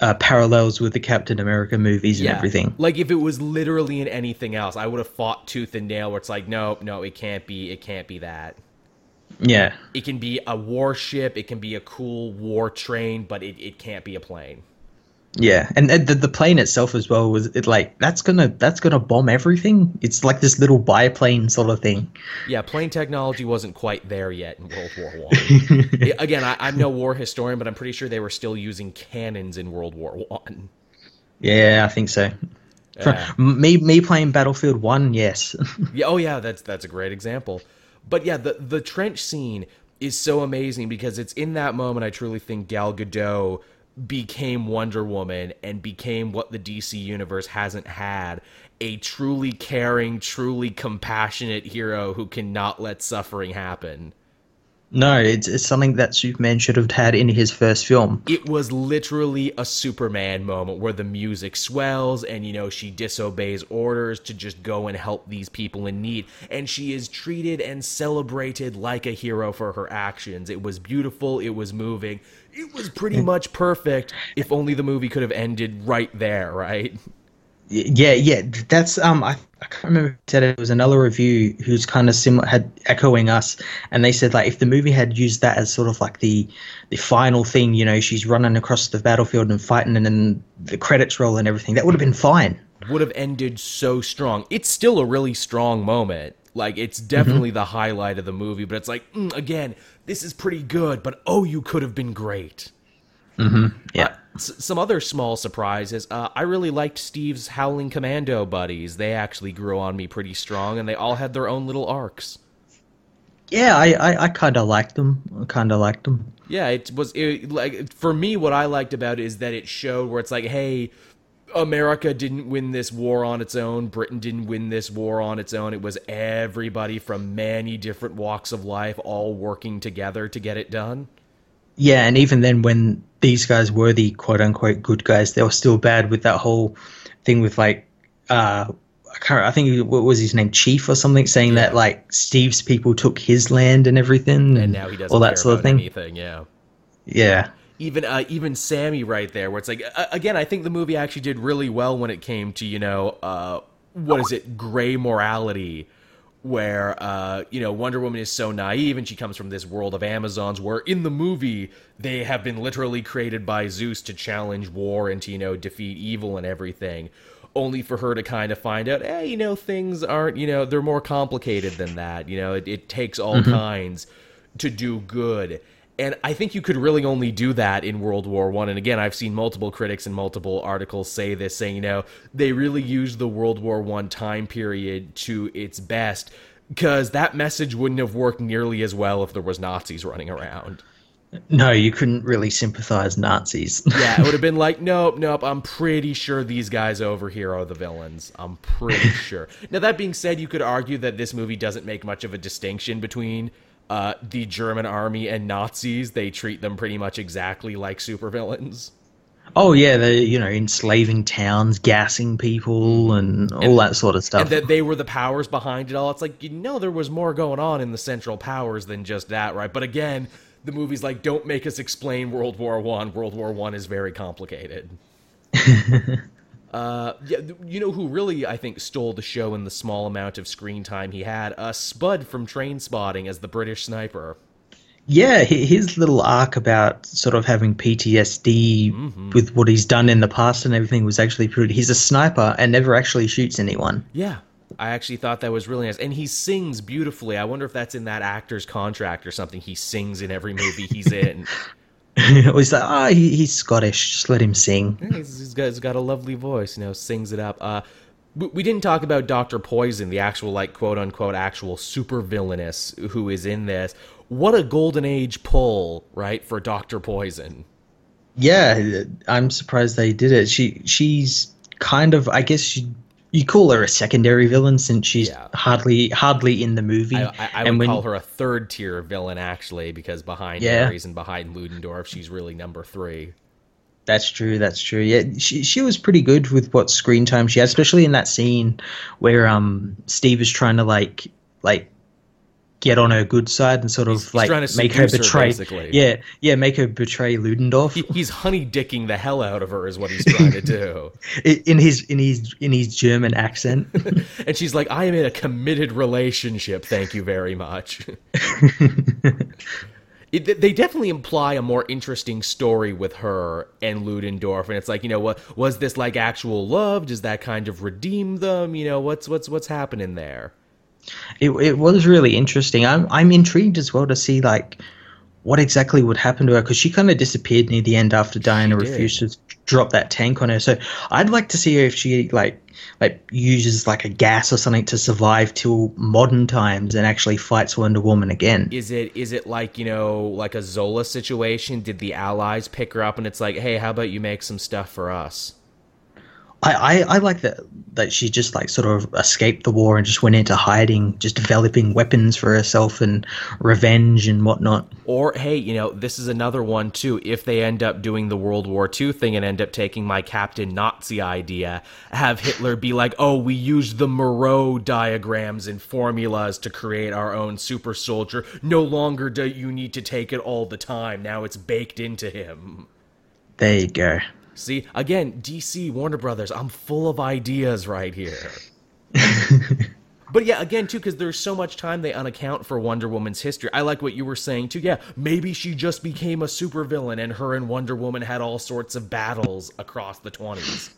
uh, parallels with the Captain America movies and
Yeah.
everything.
Like if it was literally in anything else, I would have fought tooth and nail. Where it's like, no, no, it can't be. It can't be that.
Yeah,
It can be a warship. It can be a cool war train, but it, it can't be a plane.
Yeah, and, and the the plane itself as well was it like that's gonna that's gonna bomb everything. It's like this little biplane sort of thing.
Yeah, plane technology wasn't quite there yet in World War One. Again, I, I'm no war historian, but I'm pretty sure they were still using cannons in World War One.
Yeah, I think so.
Yeah.
me me playing Battlefield One, yes.
Yeah, oh yeah, that's that's a great example. But yeah, the the trench scene is so amazing because it's in that moment I truly think Gal Gadot became Wonder Woman and became what the DC universe hasn't had, a truly caring, truly compassionate hero who cannot let suffering happen.
no, it's, it's something that Superman should have had in his first film.
it was literally a Superman moment where the music swells and you know she disobeys orders to just go and help these people in need and she is treated and celebrated like a hero for her actions. It was beautiful, it was moving. It was pretty much perfect if only the movie could have ended right there, right?
Yeah, yeah, that's um, I, I can't remember who said it. It was another review who's kind of similar, had echoing us, and they said like if the movie had used that as sort of like the the final thing, you know, she's running across the battlefield and fighting, and then the credits roll and everything, that would have been fine.
would have ended so strong. It's still a really strong moment. Like it's definitely the highlight of the movie, but it's like mm, again, this is pretty good, but oh, you could have been great. Mm-hmm.
Yeah,
S- some other small surprises. Uh, I really liked Steve's Howling Commando buddies. They actually grew on me pretty strong, and they all had their own little arcs.
yeah, I I, I kind of liked them. I kind of liked them.
Yeah, it was it, like for me. What I liked about it is that it showed where it's like, hey, America didn't win this war on its own. Britain didn't win this war on its own. It was everybody from many different walks of life all working together to get it done.
Yeah, and even then, when these guys were the quote unquote good guys, they were still bad with that whole thing with like, uh, I can't. I think what was his name, Chief or something, saying that like Steve's people took his land and everything,
And now he doesn't
all that sort of thing.
anything. Yeah.
Yeah,
even uh, even Sammy right there, where it's like uh, again, I think the movie actually did really well when it came to you know uh, what is it, gray morality, where uh, you know Wonder Woman is so naive and she comes from this world of Amazons, where in the movie they have been literally created by Zeus to challenge war and to you know defeat evil and everything. Only for her to kind of find out, hey, you know, things aren't, you know, they're more complicated than that. You know, it, it takes all kinds to do good and I think you could really only do that in World War One. And again, I've seen multiple critics and multiple articles say this, saying you know they really used the World War One time period to its best because that message wouldn't have worked nearly as well if there was Nazis running around.
no, you couldn't really sympathize Nazis.
Yeah, it would have been like, nope, nope. I'm pretty sure these guys over here are the villains. I'm pretty sure. Now that being said, you could argue that this movie doesn't make much of a distinction between uh, the German army and Nazis. They treat them pretty much exactly like supervillains.
oh yeah, they're you know enslaving towns, gassing people, and all that sort of stuff.
and that they were the powers behind it all. It's like you know there was more going on in the Central Powers than just that, right? But again, the movie's like, don't make us explain World War One. World War One is very complicated. uh, yeah, you know who really I think stole the show in the small amount of screen time he had? Uh, Spud from Trainspotting as the British sniper.
Yeah, his little arc about sort of having PTSD
Mm-hmm.
with what he's done in the past and everything was actually pretty. He's a sniper and never actually shoots anyone.
Yeah. I actually thought that was really nice. And he sings beautifully. I wonder if that's in that actor's contract or something. He sings in every movie he's in.
he's like, ah, he, he's Scottish. Just let him sing.
He's, he's got, he's got a lovely voice, you know, sings it up. Uh, we, we didn't talk about Doctor Poison, the actual like quote unquote actual super villainess who is in this. What a golden age pull, right, for Doctor Poison.
Yeah, I'm surprised they did it. She she's kind of, I guess you you call her a secondary villain since she's
Yeah.
hardly hardly in the movie.
I, I, I would
when-
call her a third tier villain actually, because behind
Yeah.
Ares and behind Ludendorff, she's really number three.
That's true. That's true. Yeah, she she was pretty good with what screen time she had, especially in that scene where um Steve is trying to like like get on her good side and sort of
He's
like
to
make her
her,
betray.
basically.
yeah, yeah, make her betray Ludendorff
He, he's honey dicking the hell out of her, is what he's trying to do.
In his in his in his German accent.
And she's like, I am in a committed relationship. Thank you very much. It, they definitely imply a more interesting story with her and Ludendorff, and it's like, you know, what was this like actual love? Does that kind of redeem them? You know, what's what's what's happening there?
It it was really interesting. I'm I'm intrigued as well to see like what exactly would happen to her because she kind of disappeared near the end after Diana refused to drop that tank on her. So I'd like to see her if she like like uses like a gas or something to survive till modern times and actually fights Wonder Woman again.
Is it is it like you know like a Zola situation? Did the Allies pick her up and it's like, hey, how about you make some stuff for us?
I, I, I like that that she just like sort of escaped the war and just went into hiding, just developing weapons for herself and revenge and whatnot.
Or hey, you know, this is another one too. If they end up doing the World War II thing and end up taking my Captain Nazi idea, have Hitler be like, "Oh, we used the Moreau diagrams and formulas to create our own super soldier. No longer do you need to take it all the time. Now it's baked into him."
There you go.
See, again, DC, Warner Brothers, I'm full of ideas right here. but yeah, again, too, because there's so much time they unaccount for Wonder Woman's history. I like what you were saying, too. Yeah, maybe she just became a supervillain and her and Wonder Woman had all sorts of battles across the 20s.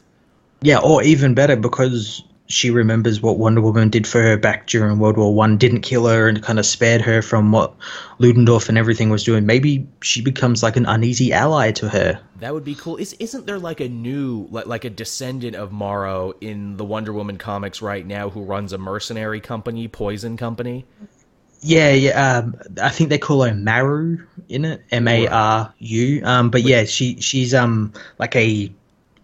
Yeah, or even better, because she remembers what Wonder Woman did for her back during World War One, didn't kill her, and kind of spared her from what Ludendorff and everything was doing. Maybe she becomes like an uneasy ally to her.
That would be cool. Is isn't there like a new like like a descendant of Morrow in the Wonder Woman comics right now who runs a mercenary company, Poison Company?
Yeah, yeah. Um, I think they call her Maru in it, M A R U. Um, but yeah, she she's um like a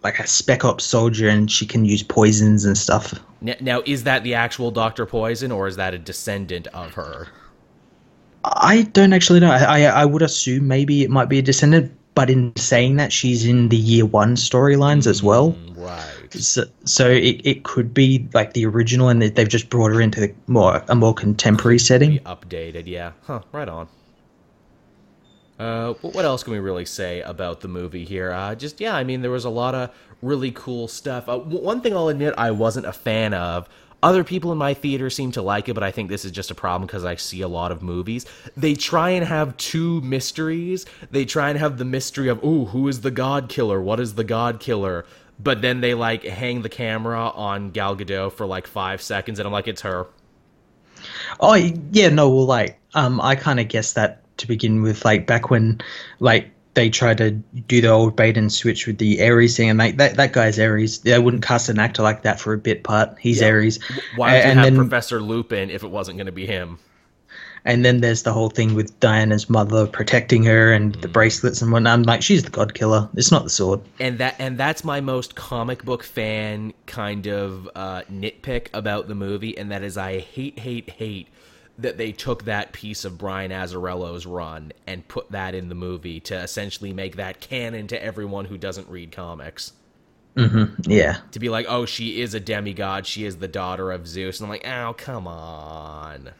like a spec ops soldier, and she can use poisons and stuff.
Now, is that the actual Doctor Poison, or is that a descendant of her?
I don't actually know. I, I I would assume maybe it might be a descendant, but in saying that, she's in the year one storylines as mm, well.
Right.
So, so it, it could be like the original, and they- they've just brought her into the more a more contemporary setting.
Updated, yeah. Huh, right on. Uh, what else can we really say about the movie here? Uh, just, yeah, I mean, there was a lot of really cool stuff. Uh, one thing I'll admit I wasn't a fan of. Other people in my theater seem to like it, but I think this is just a problem because I see a lot of movies. They try and have two mysteries. They try and have the mystery of, ooh, who is the God Killer? What is the God Killer? But then they like hang the camera on Gal Gadot for like five seconds, and I'm like, it's her.
Oh yeah, no, well, like um, I kind of guess that to begin with, like back when like they tried to do the old bait and switch with the Ares thing, and like that that guy's Ares. They wouldn't cast an actor like that for a bit part. He's Ares.
Why would you
and
have
then
Professor Lupin if it wasn't going to be him?
and then there's the whole thing with Diana's mother protecting her and the bracelets and whatnot. I'm like, she's the god killer. It's not the sword.
And that and that's my most comic book fan kind of uh, nitpick about the movie, and that is I hate, hate, hate that they took that piece of Brian Azzarello's run and put that in the movie to essentially make that canon to everyone who doesn't read comics. Mm-hmm.
Yeah.
To be like, oh, she is a demigod, she is the daughter of Zeus, and I'm like, oh, come on.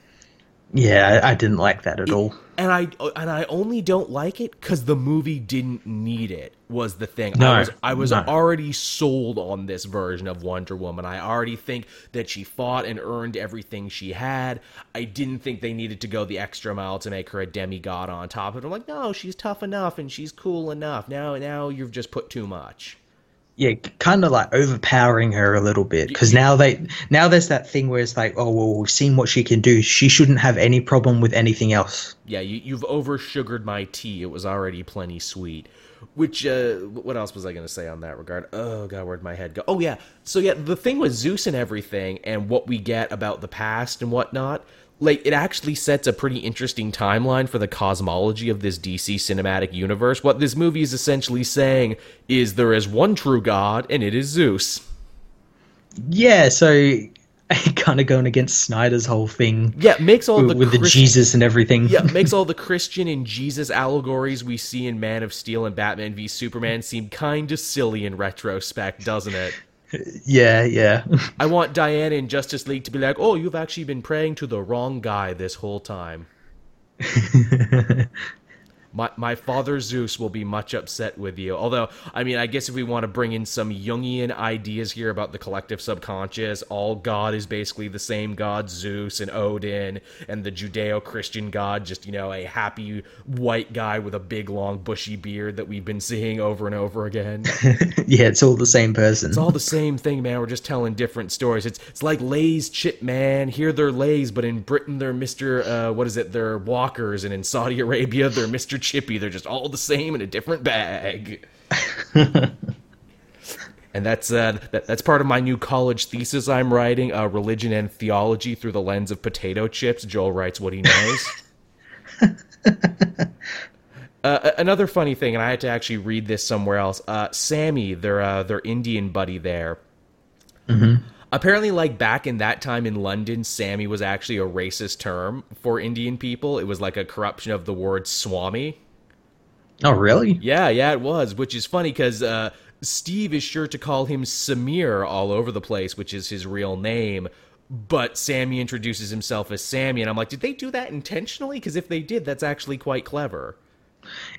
Yeah, I, I didn't like that at all.
And I and I only don't like it because the movie didn't need it. Was the thing
No,
I was I was
no.
already sold on this version of Wonder Woman. I already think that she fought and earned everything she had. I didn't think they needed to go the extra mile to make her a demigod on top of it. I'm like, no, she's tough enough and she's cool enough. Now now you've just put too much.
Yeah, kind of like overpowering her a little bit because now they now there's that thing where it's like, oh well, we've seen what she can do. She shouldn't have any problem with anything else.
Yeah, you, you've oversugared my tea. It was already plenty sweet. Which, uh, what else was I going to say on that regard? Oh, God, where'd my head go? Oh, yeah. So, yeah, the thing with Zeus and everything, and what we get about the past and whatnot, like, it actually sets a pretty interesting timeline for the cosmology of this DC cinematic universe. What this movie is essentially saying is there is one true God, and it is Zeus.
Yeah, so kind of going against Snyder's whole thing.
Yeah, makes all the
with the Jesus and everything.
Yeah, makes all the Christian and Jesus allegories we see in Man of Steel and Batman v Superman seem kind of silly in retrospect, doesn't it?
Yeah, yeah.
I want Diana in Justice League to be like, "Oh, you've actually been praying to the wrong guy this whole time." My, my father Zeus will be much upset with you. Although, I mean, I guess if we want to bring in some Jungian ideas here about the collective subconscious, all God is basically the same God, Zeus and Odin, and the Judeo Christian God, just, you know, a happy white guy with a big, long, bushy beard that we've been seeing over and over again.
yeah, it's all the same person.
It's all the same thing, man. We're just telling different stories. It's it's like Lay's chip, man. Here they're Lay's, but in Britain they're Mister. Uh, what is it? They're Walkers, and in Saudi Arabia they're Mister Chippy. They're just all the same in a different bag. and that's uh, that, that's part of my new college thesis I'm writing: uh, religion and theology through the lens of potato chips. Joel writes what he knows. Uh, another funny thing, and I had to actually read this somewhere else. Uh, Sammy, their uh, their Indian buddy there. Apparently, like back in that time in London, Sammy was actually a racist term for Indian people. It was like a corruption of the word Swami.
oh, really?
Yeah, yeah, it was, which is funny because uh, Steve is sure to call him Samir all over the place, which is his real name. But Sammy introduces himself as Sammy, and I'm like, did they do that intentionally? Because if they did, that's actually quite clever.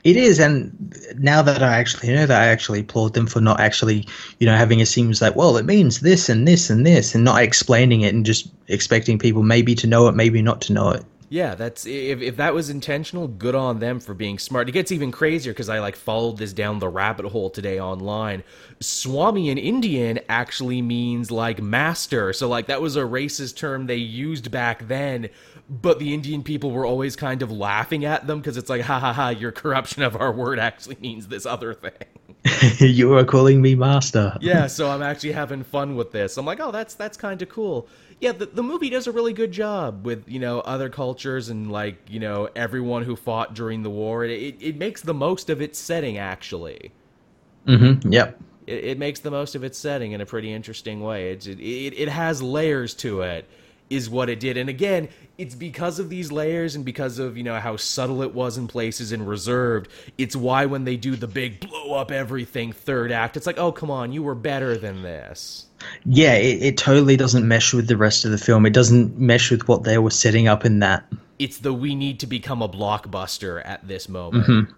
It is, and now that I actually know that, I actually applaud them for not actually, you know, having it seems like, well, it means this and this and this, and not explaining it and just expecting people maybe to know it, maybe not to know it.
Yeah, that's if if that was intentional, good on them for being smart. It gets even crazier because I like followed this down the rabbit hole today online. Swami in Indian actually means like master, so like that was a racist term they used back then. But the Indian people were always kind of laughing at them because it's like, ha ha ha, your corruption of our word actually means this other thing.
you are calling me master.
yeah, so I'm actually having fun with this. I'm like, oh, that's that's kind of cool. Yeah, the, the movie does a really good job with you know other cultures and like you know everyone who fought during the war. It it, it makes the most of its setting actually.
Mm-hmm. Yep.
It, it makes the most of its setting in a pretty interesting way. It's, it, it it has layers to it, is what it did. And again, it's because of these layers and because of you know how subtle it was in places and reserved. It's why when they do the big blow up everything third act, it's like, oh come on, you were better than this.
Yeah, it, it totally doesn't mesh with the rest of the film. It doesn't mesh with what they were setting up in that.
it's the we need to become a blockbuster at this moment. Mm-hmm.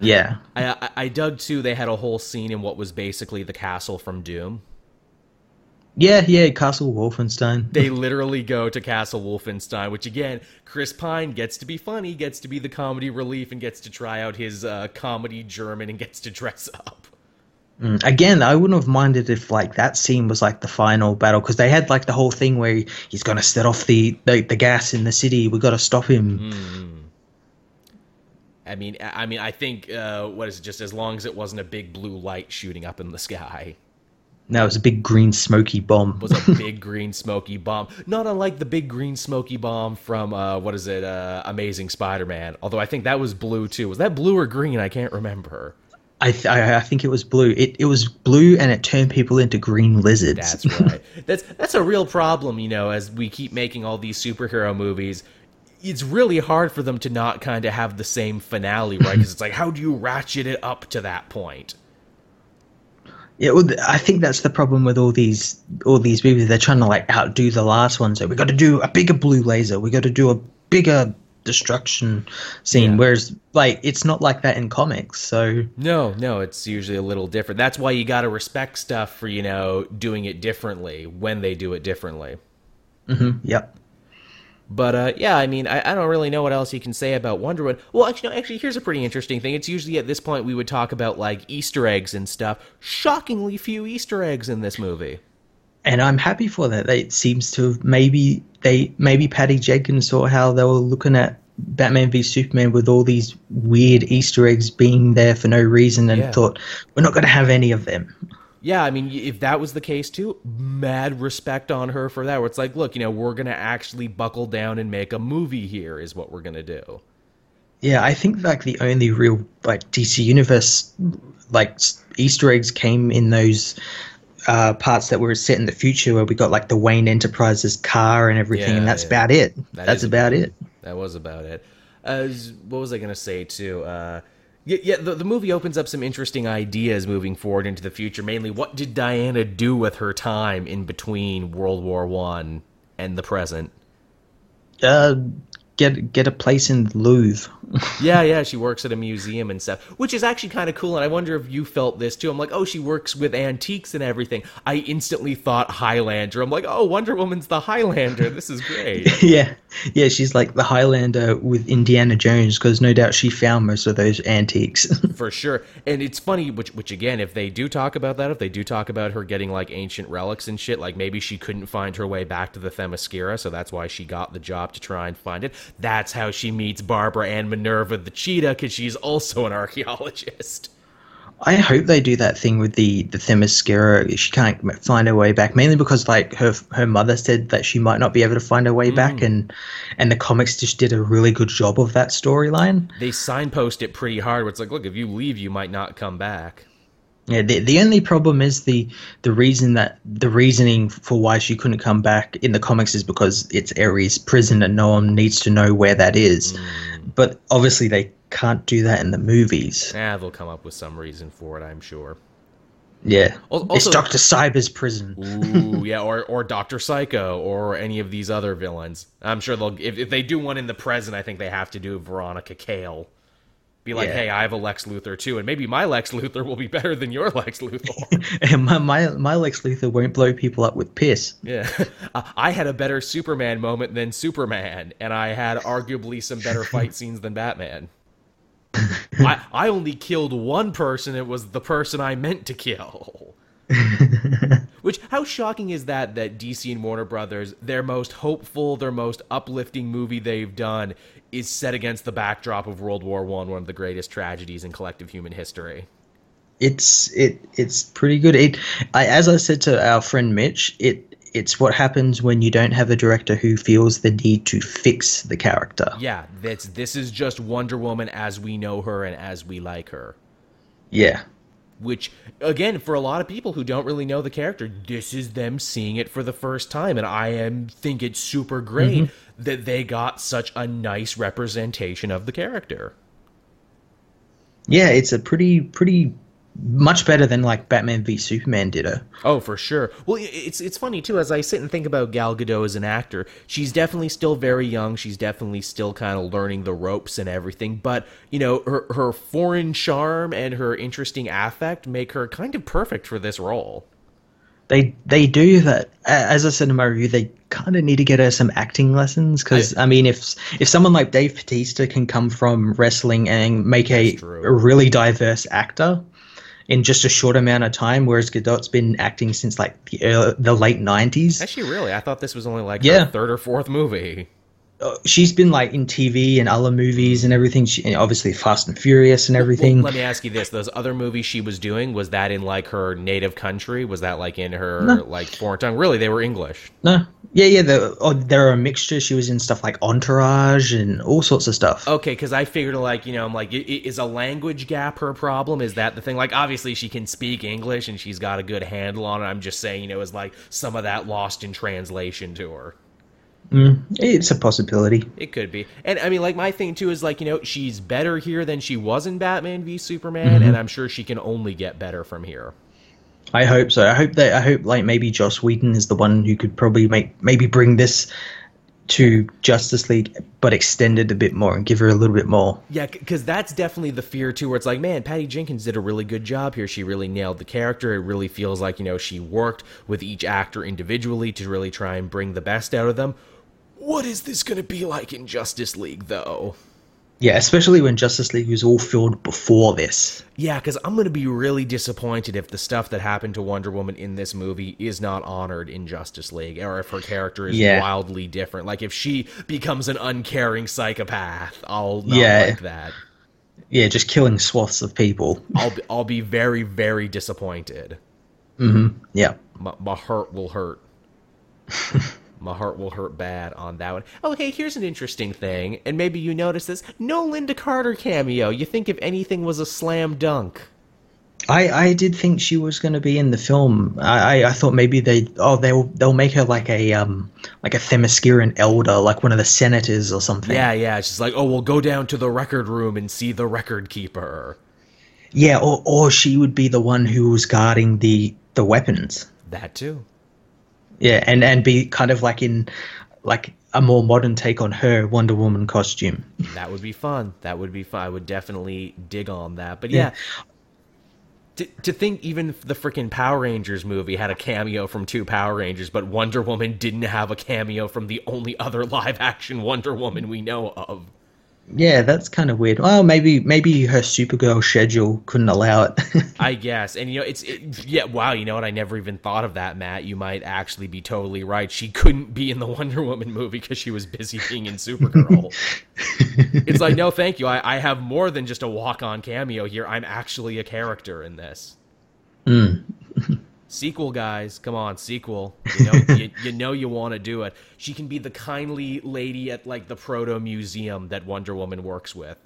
Yeah.
I, I I dug too. They had a whole scene in what was basically the castle from Doom.
Yeah, yeah, Castle Wolfenstein.
They literally go to Castle Wolfenstein, which again, Chris Pine gets to be funny, gets to be the comedy relief, and gets to try out his uh, comedy German and gets to dress up.
Mm, Again, I wouldn't have minded if like that scene was like the final battle because they had like the whole thing where he, he's gonna set off the, the the gas in the city. We got to stop him.
I mean, I I mean, I think uh, what is it? Just as long as it wasn't a big blue light shooting up in the sky.
That was a big green smoky bomb.
was a big green smoky bomb. Not unlike the big green smoky bomb from uh, what is it, uh, Amazing Spider-Man. Although I think that was blue too. Was that blue or green? I can't remember.
I, th- I I think it was blue. It it was blue and it turned people into green lizards.
That's right. that's that's a real problem, you know. As we keep making all these superhero movies, it's really hard for them to not kind of have the same finale, right? Because it's like, how do you ratchet it up to that point?
Yeah, well, I think that's the problem with all these all these movies. They're trying to like outdo the last one. So we got to do a bigger blue laser. We got to do a bigger destruction scene.
Yeah.
Whereas, like, it's not like that in comics. So
No, no, it's usually a little different. That's why you got to respect stuff for you know doing it differently when they do it differently. Mm-hmm.
yep.
But uh, yeah, I mean, I, I don't really know what else you can say about Wonder Woman. Well, actually, no, actually, here's a pretty interesting thing. It's usually at this point we would talk about like Easter eggs and stuff. Shockingly few Easter eggs in this movie.
And I'm happy for that. It seems to have maybe they maybe Patty Jenkins saw how they were looking at Batman v Superman with all these weird Easter eggs being there for no reason, and
Yeah.
thought we're not going to have any of them.
Yeah, I mean, if that was the case too, mad respect on her for that. Where it's like, look, you know, we're gonna actually buckle down and make a movie here, is what we're gonna do.
Yeah, I think like the only real like DC universe like Easter eggs came in those uh, parts that were set in the future where we got like the Wayne Enterprises car and everything,
Yeah,
and that's
yeah.
about it.
That
that's about it.
That was about it. Uh, what was I going to say too? Uh, yeah, yeah the, the movie opens up some interesting ideas moving forward into the future. Mainly, what did Diana do with her time in between World War One and the present?
Uh, get get a place in the Louvre.
yeah, yeah, she works at a museum and stuff, which is actually kind of cool. And I wonder if you felt this too. I'm like, oh, she works with antiques and everything. I instantly thought Highlander. I'm like, oh, Wonder Woman's the Highlander. This is great.
yeah, yeah, she's like the Highlander with Indiana Jones because no doubt she found most of those antiques.
for sure. And it's funny, which which again, if they do talk about that, if they do talk about her getting like ancient relics and shit, like maybe she couldn't find her way back to the Themyscira, so that's why she got the job to try and find it. That's how she meets Barbara Ann Minerva the cheetah, because she's also an archaeologist.
I hope they do that thing with the the Themyscira. She can't find her way back, mainly because like her her mother said that she might not be able to find her way back, hmm. and and the comics just did a really good job of that storyline.
They signpost it pretty hard. Where it's like, look, if you leave, you might not come back.
Yeah, the, the only problem is the the reason that the reasoning for why she couldn't come back in the comics is because it's Ares prison and no one needs to know where that is. But obviously they can't do that in the movies.
Ah, they'll come up with some reason for it, I'm sure.
Yeah,
Al-
it's Doctor Cyber's prison.
Ooh, yeah, or or Doctor Psycho, or any of these other villains. I'm sure they'll if, if they do one in the present, I think they have to do Veronica Cale. Be like,
Yeah.
hey, I have a Lex Luthor too, and maybe my Lex Luthor will be better than your Lex Luthor.
And my, my my Lex Luthor won't blow people up with piss.
yeah, Uh, I had a better Superman moment than Superman, and I had arguably some better fight scenes than Batman. I I only killed one person. It was the person I meant to kill. Which how shocking is that that DC and Warner Brothers their most hopeful, their most uplifting movie they've done is set against the backdrop of World War 1, one of the greatest tragedies in collective human history.
It's it it's pretty good. It I, as I said to our friend Mitch, it it's what happens when you don't have a director who feels the need to fix the character.
Yeah, that's this is just Wonder Woman as we know her and as we like her.
Yeah.
Which again, for a lot of people who don't really know the character, this is them seeing it for the first time, and I am think it's super great mm-hmm. that they got such a nice representation of the character.
Yeah, it's a pretty pretty much better than like Batman v Superman did her.
Oh, for sure. Well, it's it's funny too as I sit and think about Gal Gadot as an actor. She's definitely still very young. She's definitely still kind of learning the ropes and everything. But you know, her her foreign charm and her interesting affect make her kind of perfect for this role.
They they do that. As I said in my review, they kind of need to get her some acting lessons because I, mean, if if someone like Dave Batista can come from wrestling and make a, a really diverse actor in just a short amount of time, whereas Gadot's been acting since like the early, the late nineties.
Actually, really, I thought this was only like
Yeah.
her third or fourth movie.
Uh, She's been like in TV and other movies and everything. She and obviously Fast and Furious and everything.
Well, let me ask you this: those other movies she was doing was that in like her native country? Was that like in her
No.
like foreign tongue? Really, they were English.
no, yeah, yeah. The, oh, they're a mixture. She was in stuff like Entourage and all sorts of stuff.
Okay, because I figured like you know I'm like is a language gap her problem? Is that the thing? Like obviously she can speak English and she's got a good handle on it. I'm just saying you know is like some of that lost in translation to her.
Mm, it's a possibility.
It could be, and I mean like my thing too is like you know she's better here than she was in Batman v Superman, mm-hmm. and I'm sure she can only get better from here.
I hope so. I hope that I hope like maybe Joss Whedon is the one who could probably make maybe bring this to Justice League, but extend it a bit more and give her a little bit more.
Yeah, because that's definitely the fear too. Where it's like, man, Patty Jenkins did a really good job here. She really nailed the character. It really feels like you know she worked with each actor individually to really try and bring the best out of them. What is this going to be like in Justice League, though?
Yeah, especially when Justice League was all filmed before this.
Yeah, because I'm going to be really disappointed if the stuff that happened to Wonder Woman in this movie is not honored in Justice League, or if her character is
Yeah.
wildly different. Like if she becomes an uncaring psychopath, I'll not
Yeah.
like that.
Yeah, just killing swaths of people.
I'll be, I'll be very very disappointed. Mm-hmm.
Yeah.
my, my heart will hurt. my heart will hurt bad on that one. Oh, hey, here's an interesting thing, and maybe you notice this. No Lynda Carter cameo. You think if anything was a slam dunk?
I, I did think she was going to be in the film. I, I, I thought maybe they oh they'll they'll make her like a um like a Themysciran elder, like one of the senators or something.
Yeah, yeah. She's like, oh, we'll go down to the record room and see the record keeper.
Yeah, or or she would be the one who was guarding the the weapons.
That too.
Yeah, and and be kind of like in like a more modern take on her Wonder Woman costume.
That would be fun. That would be fun. I would definitely dig on that. But yeah. yeah. To, to think even the freaking Power Rangers movie had a cameo from two Power Rangers, but Wonder Woman didn't have a cameo from the only other live action Wonder Woman we know of.
Yeah, that's kind of weird. Well, maybe maybe her Supergirl schedule couldn't allow it.
I guess, and you know, it's it, yeah. Wow, you know what? I never even thought of that, Matt. You might actually be totally right. She couldn't be in the Wonder Woman movie because she was busy being in Supergirl. it's like, no, thank you. I, I have more than just a walk-on cameo here. I'm actually a character in this.
Mm
sequel guys. Come on sequel. You know you, you, know you want to do it. She can be the kindly lady at like the proto museum that wonder woman works with.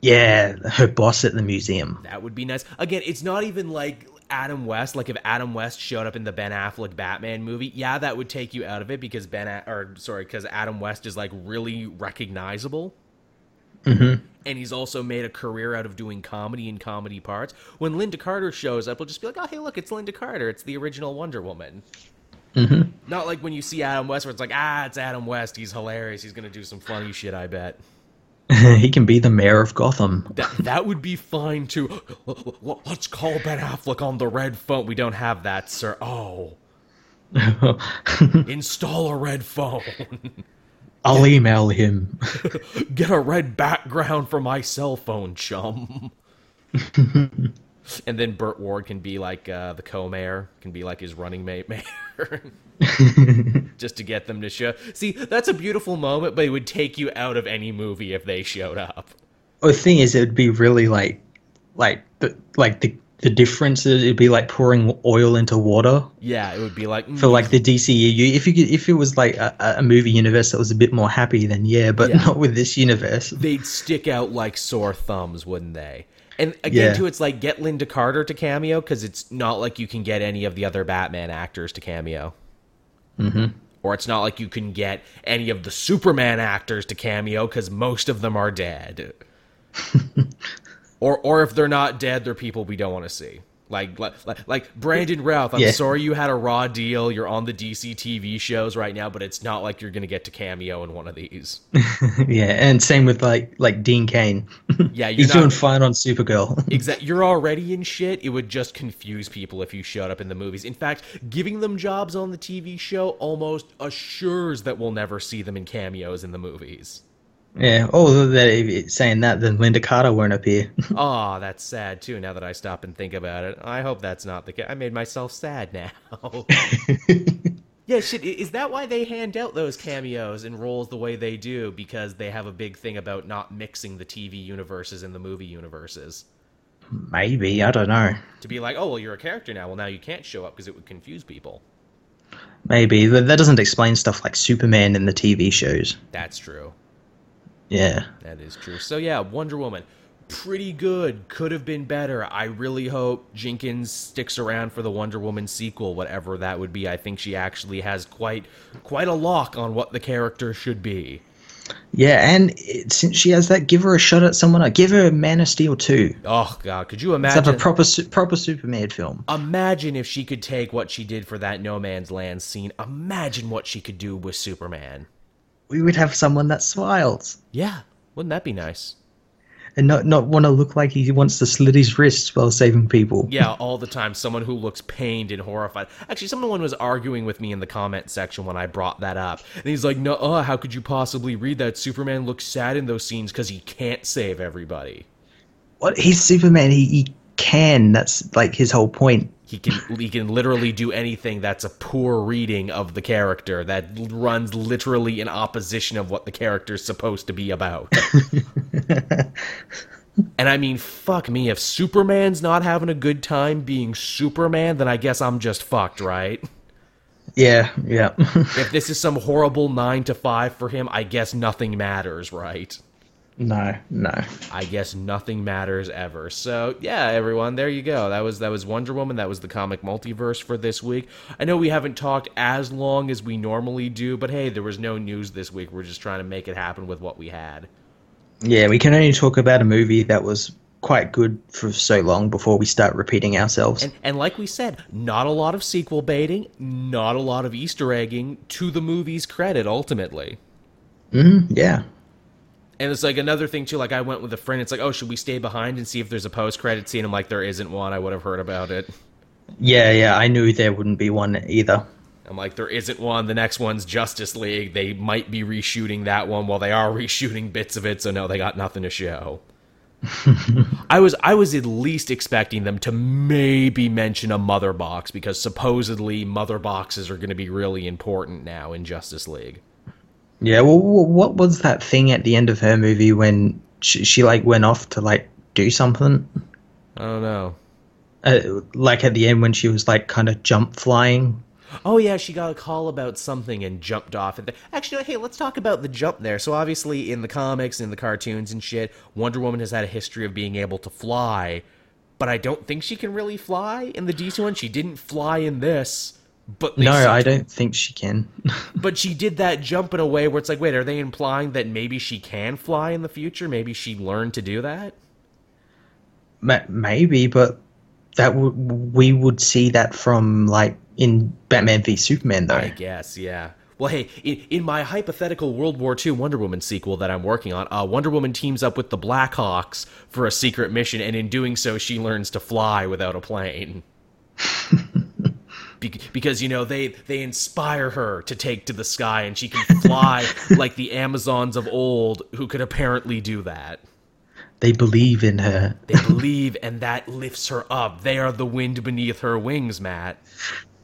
Yeah her boss at the museum.
That would be nice. Again it's not even like adam west. Like if adam west showed up in the ben affleck batman movie yeah that would take you out of it because ben or sorry because adam west is like really recognizable
mm-hmm
and he's also made a career out of doing comedy and comedy parts. When Lynda Carter shows up, we'll just be like, "Oh, hey, look, it's Lynda Carter. It's the original Wonder Woman."
Mm-hmm.
Not like when you see Adam West, where it's like, "Ah, it's Adam West. He's hilarious. He's gonna do some funny shit." I bet.
he can be the mayor of Gotham.
That, that would be fine too. Let's call Ben Affleck on the red phone. We don't have that, sir. Oh. Install a red phone.
I'll email him.
Get a red background for my cell phone, chum. and then Burt Ward can be like uh, the co-mayor, can be like his running mate mayor. Just to get them to show. See, that's a beautiful moment, but it would take you out of any movie if they showed up.
Well, the thing is, it would be really like, like the like the the difference is it'd be like pouring oil into water.
Yeah, it would be like
mm. for like the DCEU. If you could, if it was like a, a, movie universe that was a bit more happy, then yeah, but yeah. not with this universe.
They'd stick out like sore thumbs, wouldn't they? And again, yeah. too, it's like get Lynda Carter to cameo because it's not like you can get any of the other Batman actors to cameo.
Mm-hmm.
Or it's not like you can get any of the Superman actors to cameo because most of them are dead. or or if they're not dead, they're people we don't want to see. Like, like, like Brandon Routh. I'm yeah. sorry you had a raw deal. You're on the DC TV shows right now, but it's not like you're gonna get to cameo in one of these.
yeah, and same with like like Dean Cain.
Yeah,
he's not, doing fine on Supergirl.
exactly. You're already in shit. It would just confuse people if you showed up in the movies. In fact, giving them jobs on the TV show almost assures that we'll never see them in cameos in the movies.
Yeah. Oh, that, saying that, then Lynda Carter won't appear.
oh, that's sad too. Now that I stop and think about it, I hope that's not the case. I made myself sad now. yeah, shit. Is that why they hand out those cameos and roles the way they do? Because they have a big thing about not mixing the TV universes and the movie universes.
Maybe I don't know.
To be like, oh well, you're a character now. Well, now you can't show up because it would confuse people.
Maybe that doesn't explain stuff like Superman in the TV shows.
That's true.
Yeah.
That is true. So yeah, Wonder Woman pretty good. Could have been better. I really hope Jenkins sticks around for the Wonder Woman sequel, whatever that would be. I think she actually has quite quite a lock on what the character should be.
Yeah, and it, since she has that, give her a shot at someone. Give her Man of Steel too.
Oh God, could you imagine?
Let's have a proper proper Superman film.
Imagine if she could take what she did for that No Man's Land scene. Imagine what she could do with Superman
we would have someone that smiles.
Yeah, wouldn't that be nice?
And not not want to look like he wants to slit his wrists while saving people.
Yeah, all the time. Someone who looks pained and horrified. Actually, someone was arguing with me in the comment section when I brought that up, and he's like, "No, uh, how could you possibly read that? Superman looks sad in those scenes because he can't save everybody."
What? He's Superman. He, he can. That's like his whole point.
He can he can literally do anything that's a poor reading of the character that runs literally in opposition of what the character's supposed to be about. and I mean, fuck me, if Superman's not having a good time being Superman, then I guess I'm just fucked, right?
Yeah, yeah.
if this is some horrible 9 to 5 for him, I guess nothing matters, right?
No, no.
I guess nothing matters ever. So yeah, everyone, there you go. That was that was Wonder Woman. That was the comic multiverse for this week. I know we haven't talked as long as we normally do, but hey, there was no news this week. We're just trying to make it happen with what we had.
Yeah, we can only talk about a movie that was quite good for so long before we start repeating ourselves.
And, and like we said, not a lot of sequel baiting, not a lot of Easter egging to the movie's credit ultimately.
Mm, yeah.
And it's like another thing too. Like I went with a friend. It's like, oh, should we stay behind and see if there's a post credit scene? I'm like, there isn't one. I would have heard about it.
Yeah, yeah. I knew there wouldn't be one either.
I'm like, there isn't one. The next one's Justice League. They might be reshooting that one while they are reshooting bits of it. So no, they got nothing to show. I was I was at least expecting them to maybe mention a mother box because supposedly mother boxes are going to be really important now in Justice League.
Yeah, well, what was that thing at the end of her movie when she, she like went off to like do something?
I don't know.
Uh, like at the end when she was like kind of jump flying.
Oh yeah, she got a call about something and jumped off at the. Actually, hey, let's talk about the jump there. So obviously, in the comics, in the cartoons and shit, Wonder Woman has had a history of being able to fly, but I don't think she can really fly in the DC one. She didn't fly in this. But
no, I don't think she can.
but she did that jump in a way where it's like, wait, are they implying that maybe she can fly in the future? Maybe she learned to do that.
Maybe, but that w- we would see that from like in Batman v Superman, though. I
guess, yeah. Well, hey, in, in, my hypothetical World War II Wonder Woman sequel that I'm working on, uh, Wonder Woman teams up with the Blackhawks for a secret mission, and in doing so, she learns to fly without a plane. Be- because you know they they inspire her to take to the sky, and she can fly like the Amazons of old, who could apparently do that.
They believe in her.
They believe, and that lifts her up. They are the wind beneath her wings, Matt.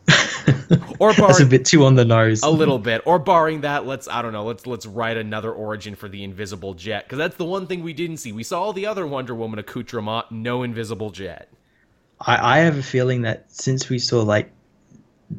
or barring, That's a bit too on the nose.
a little bit. Or barring that, let's I don't know. Let's let's write another origin for the invisible jet because that's the one thing we didn't see. We saw all the other Wonder Woman accoutrement, no invisible jet.
I, I have a feeling that since we saw like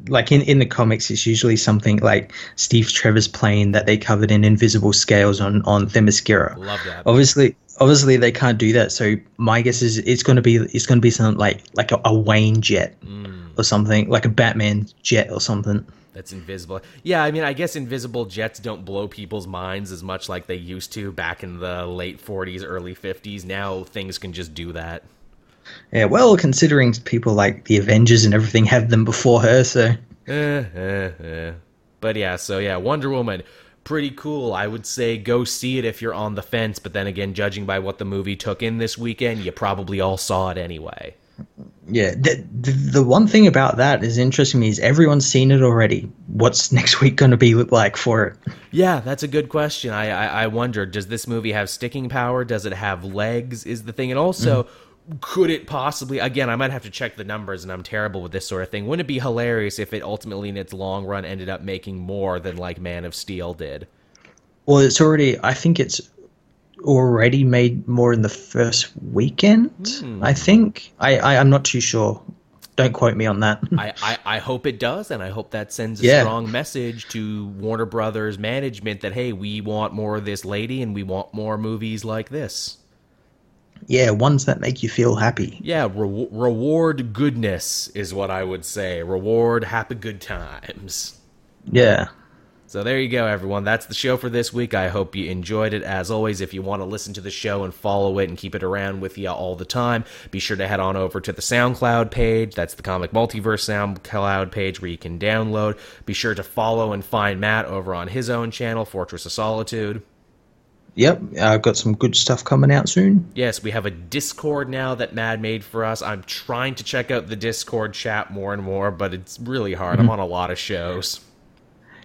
like in, in the comics, it's usually something like Steve Trevor's plane that they covered in invisible scales on on Themyscira.
Love that.
Obviously, obviously they can't do that. So my guess is it's going to be it's going to be something like like a, a Wayne jet mm. or something like a Batman jet or something.
That's invisible. Yeah, I mean, I guess invisible jets don't blow people's minds as much like they used to back in the late 40s, early 50s. Now things can just do that.
Yeah, well, considering people like the Avengers and everything have them before her, so.
Eh, eh, eh. But yeah, so yeah, Wonder Woman, pretty cool. I would say go see it if you're on the fence, but then again, judging by what the movie took in this weekend, you probably all saw it anyway.
Yeah, the, the, the one thing about that is interesting me is everyone's seen it already. What's next week going to be like for it?
Yeah, that's a good question. I, I, I wonder, does this movie have sticking power? Does it have legs? Is the thing, and also. Mm could it possibly again i might have to check the numbers and i'm terrible with this sort of thing. Wouldn't it be hilarious if it ultimately in its long run ended up making more than like man of steel did?
Well it's already i think it's already made more in the first weekend mm. i think. I, I i'm not too sure. Don't quote me on that.
I, I, I hope it does and i hope that sends a yeah. strong message to warner brothers management that hey we want more of this lady and we want more movies like this
yeah, ones that make you feel happy.
Yeah, re- reward goodness is what I would say. Reward happy good times.
Yeah.
So there you go, everyone. That's the show for this week. I hope you enjoyed it. As always, if you want to listen to the show and follow it and keep it around with you all the time, be sure to head on over to the SoundCloud page. That's the Comic Multiverse SoundCloud page where you can download. Be sure to follow and find Matt over on his own channel, Fortress of Solitude.
Yep, I've got some good stuff coming out soon.
Yes, we have a Discord now that Matt made for us. I'm trying to check out the Discord chat more and more, but it's really hard. Mm-hmm. I'm on a lot of shows.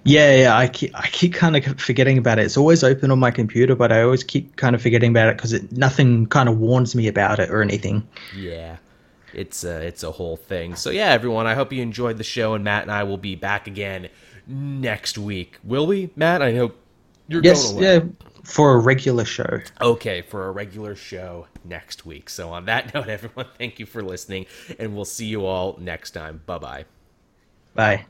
Yeah, yeah, I keep I keep kind of forgetting about it. It's always open on my computer, but I always keep kind of forgetting about it because nothing kind of warns me about it or anything.
Yeah, it's a, it's a whole thing. So yeah, everyone, I hope you enjoyed the show, and Matt and I will be back again next week. Will we, Matt? I hope you're
yes, going away. yeah for a regular show.
Okay, for a regular show next week. So, on that note, everyone, thank you for listening, and we'll see you all next time. Bye-bye.
Bye.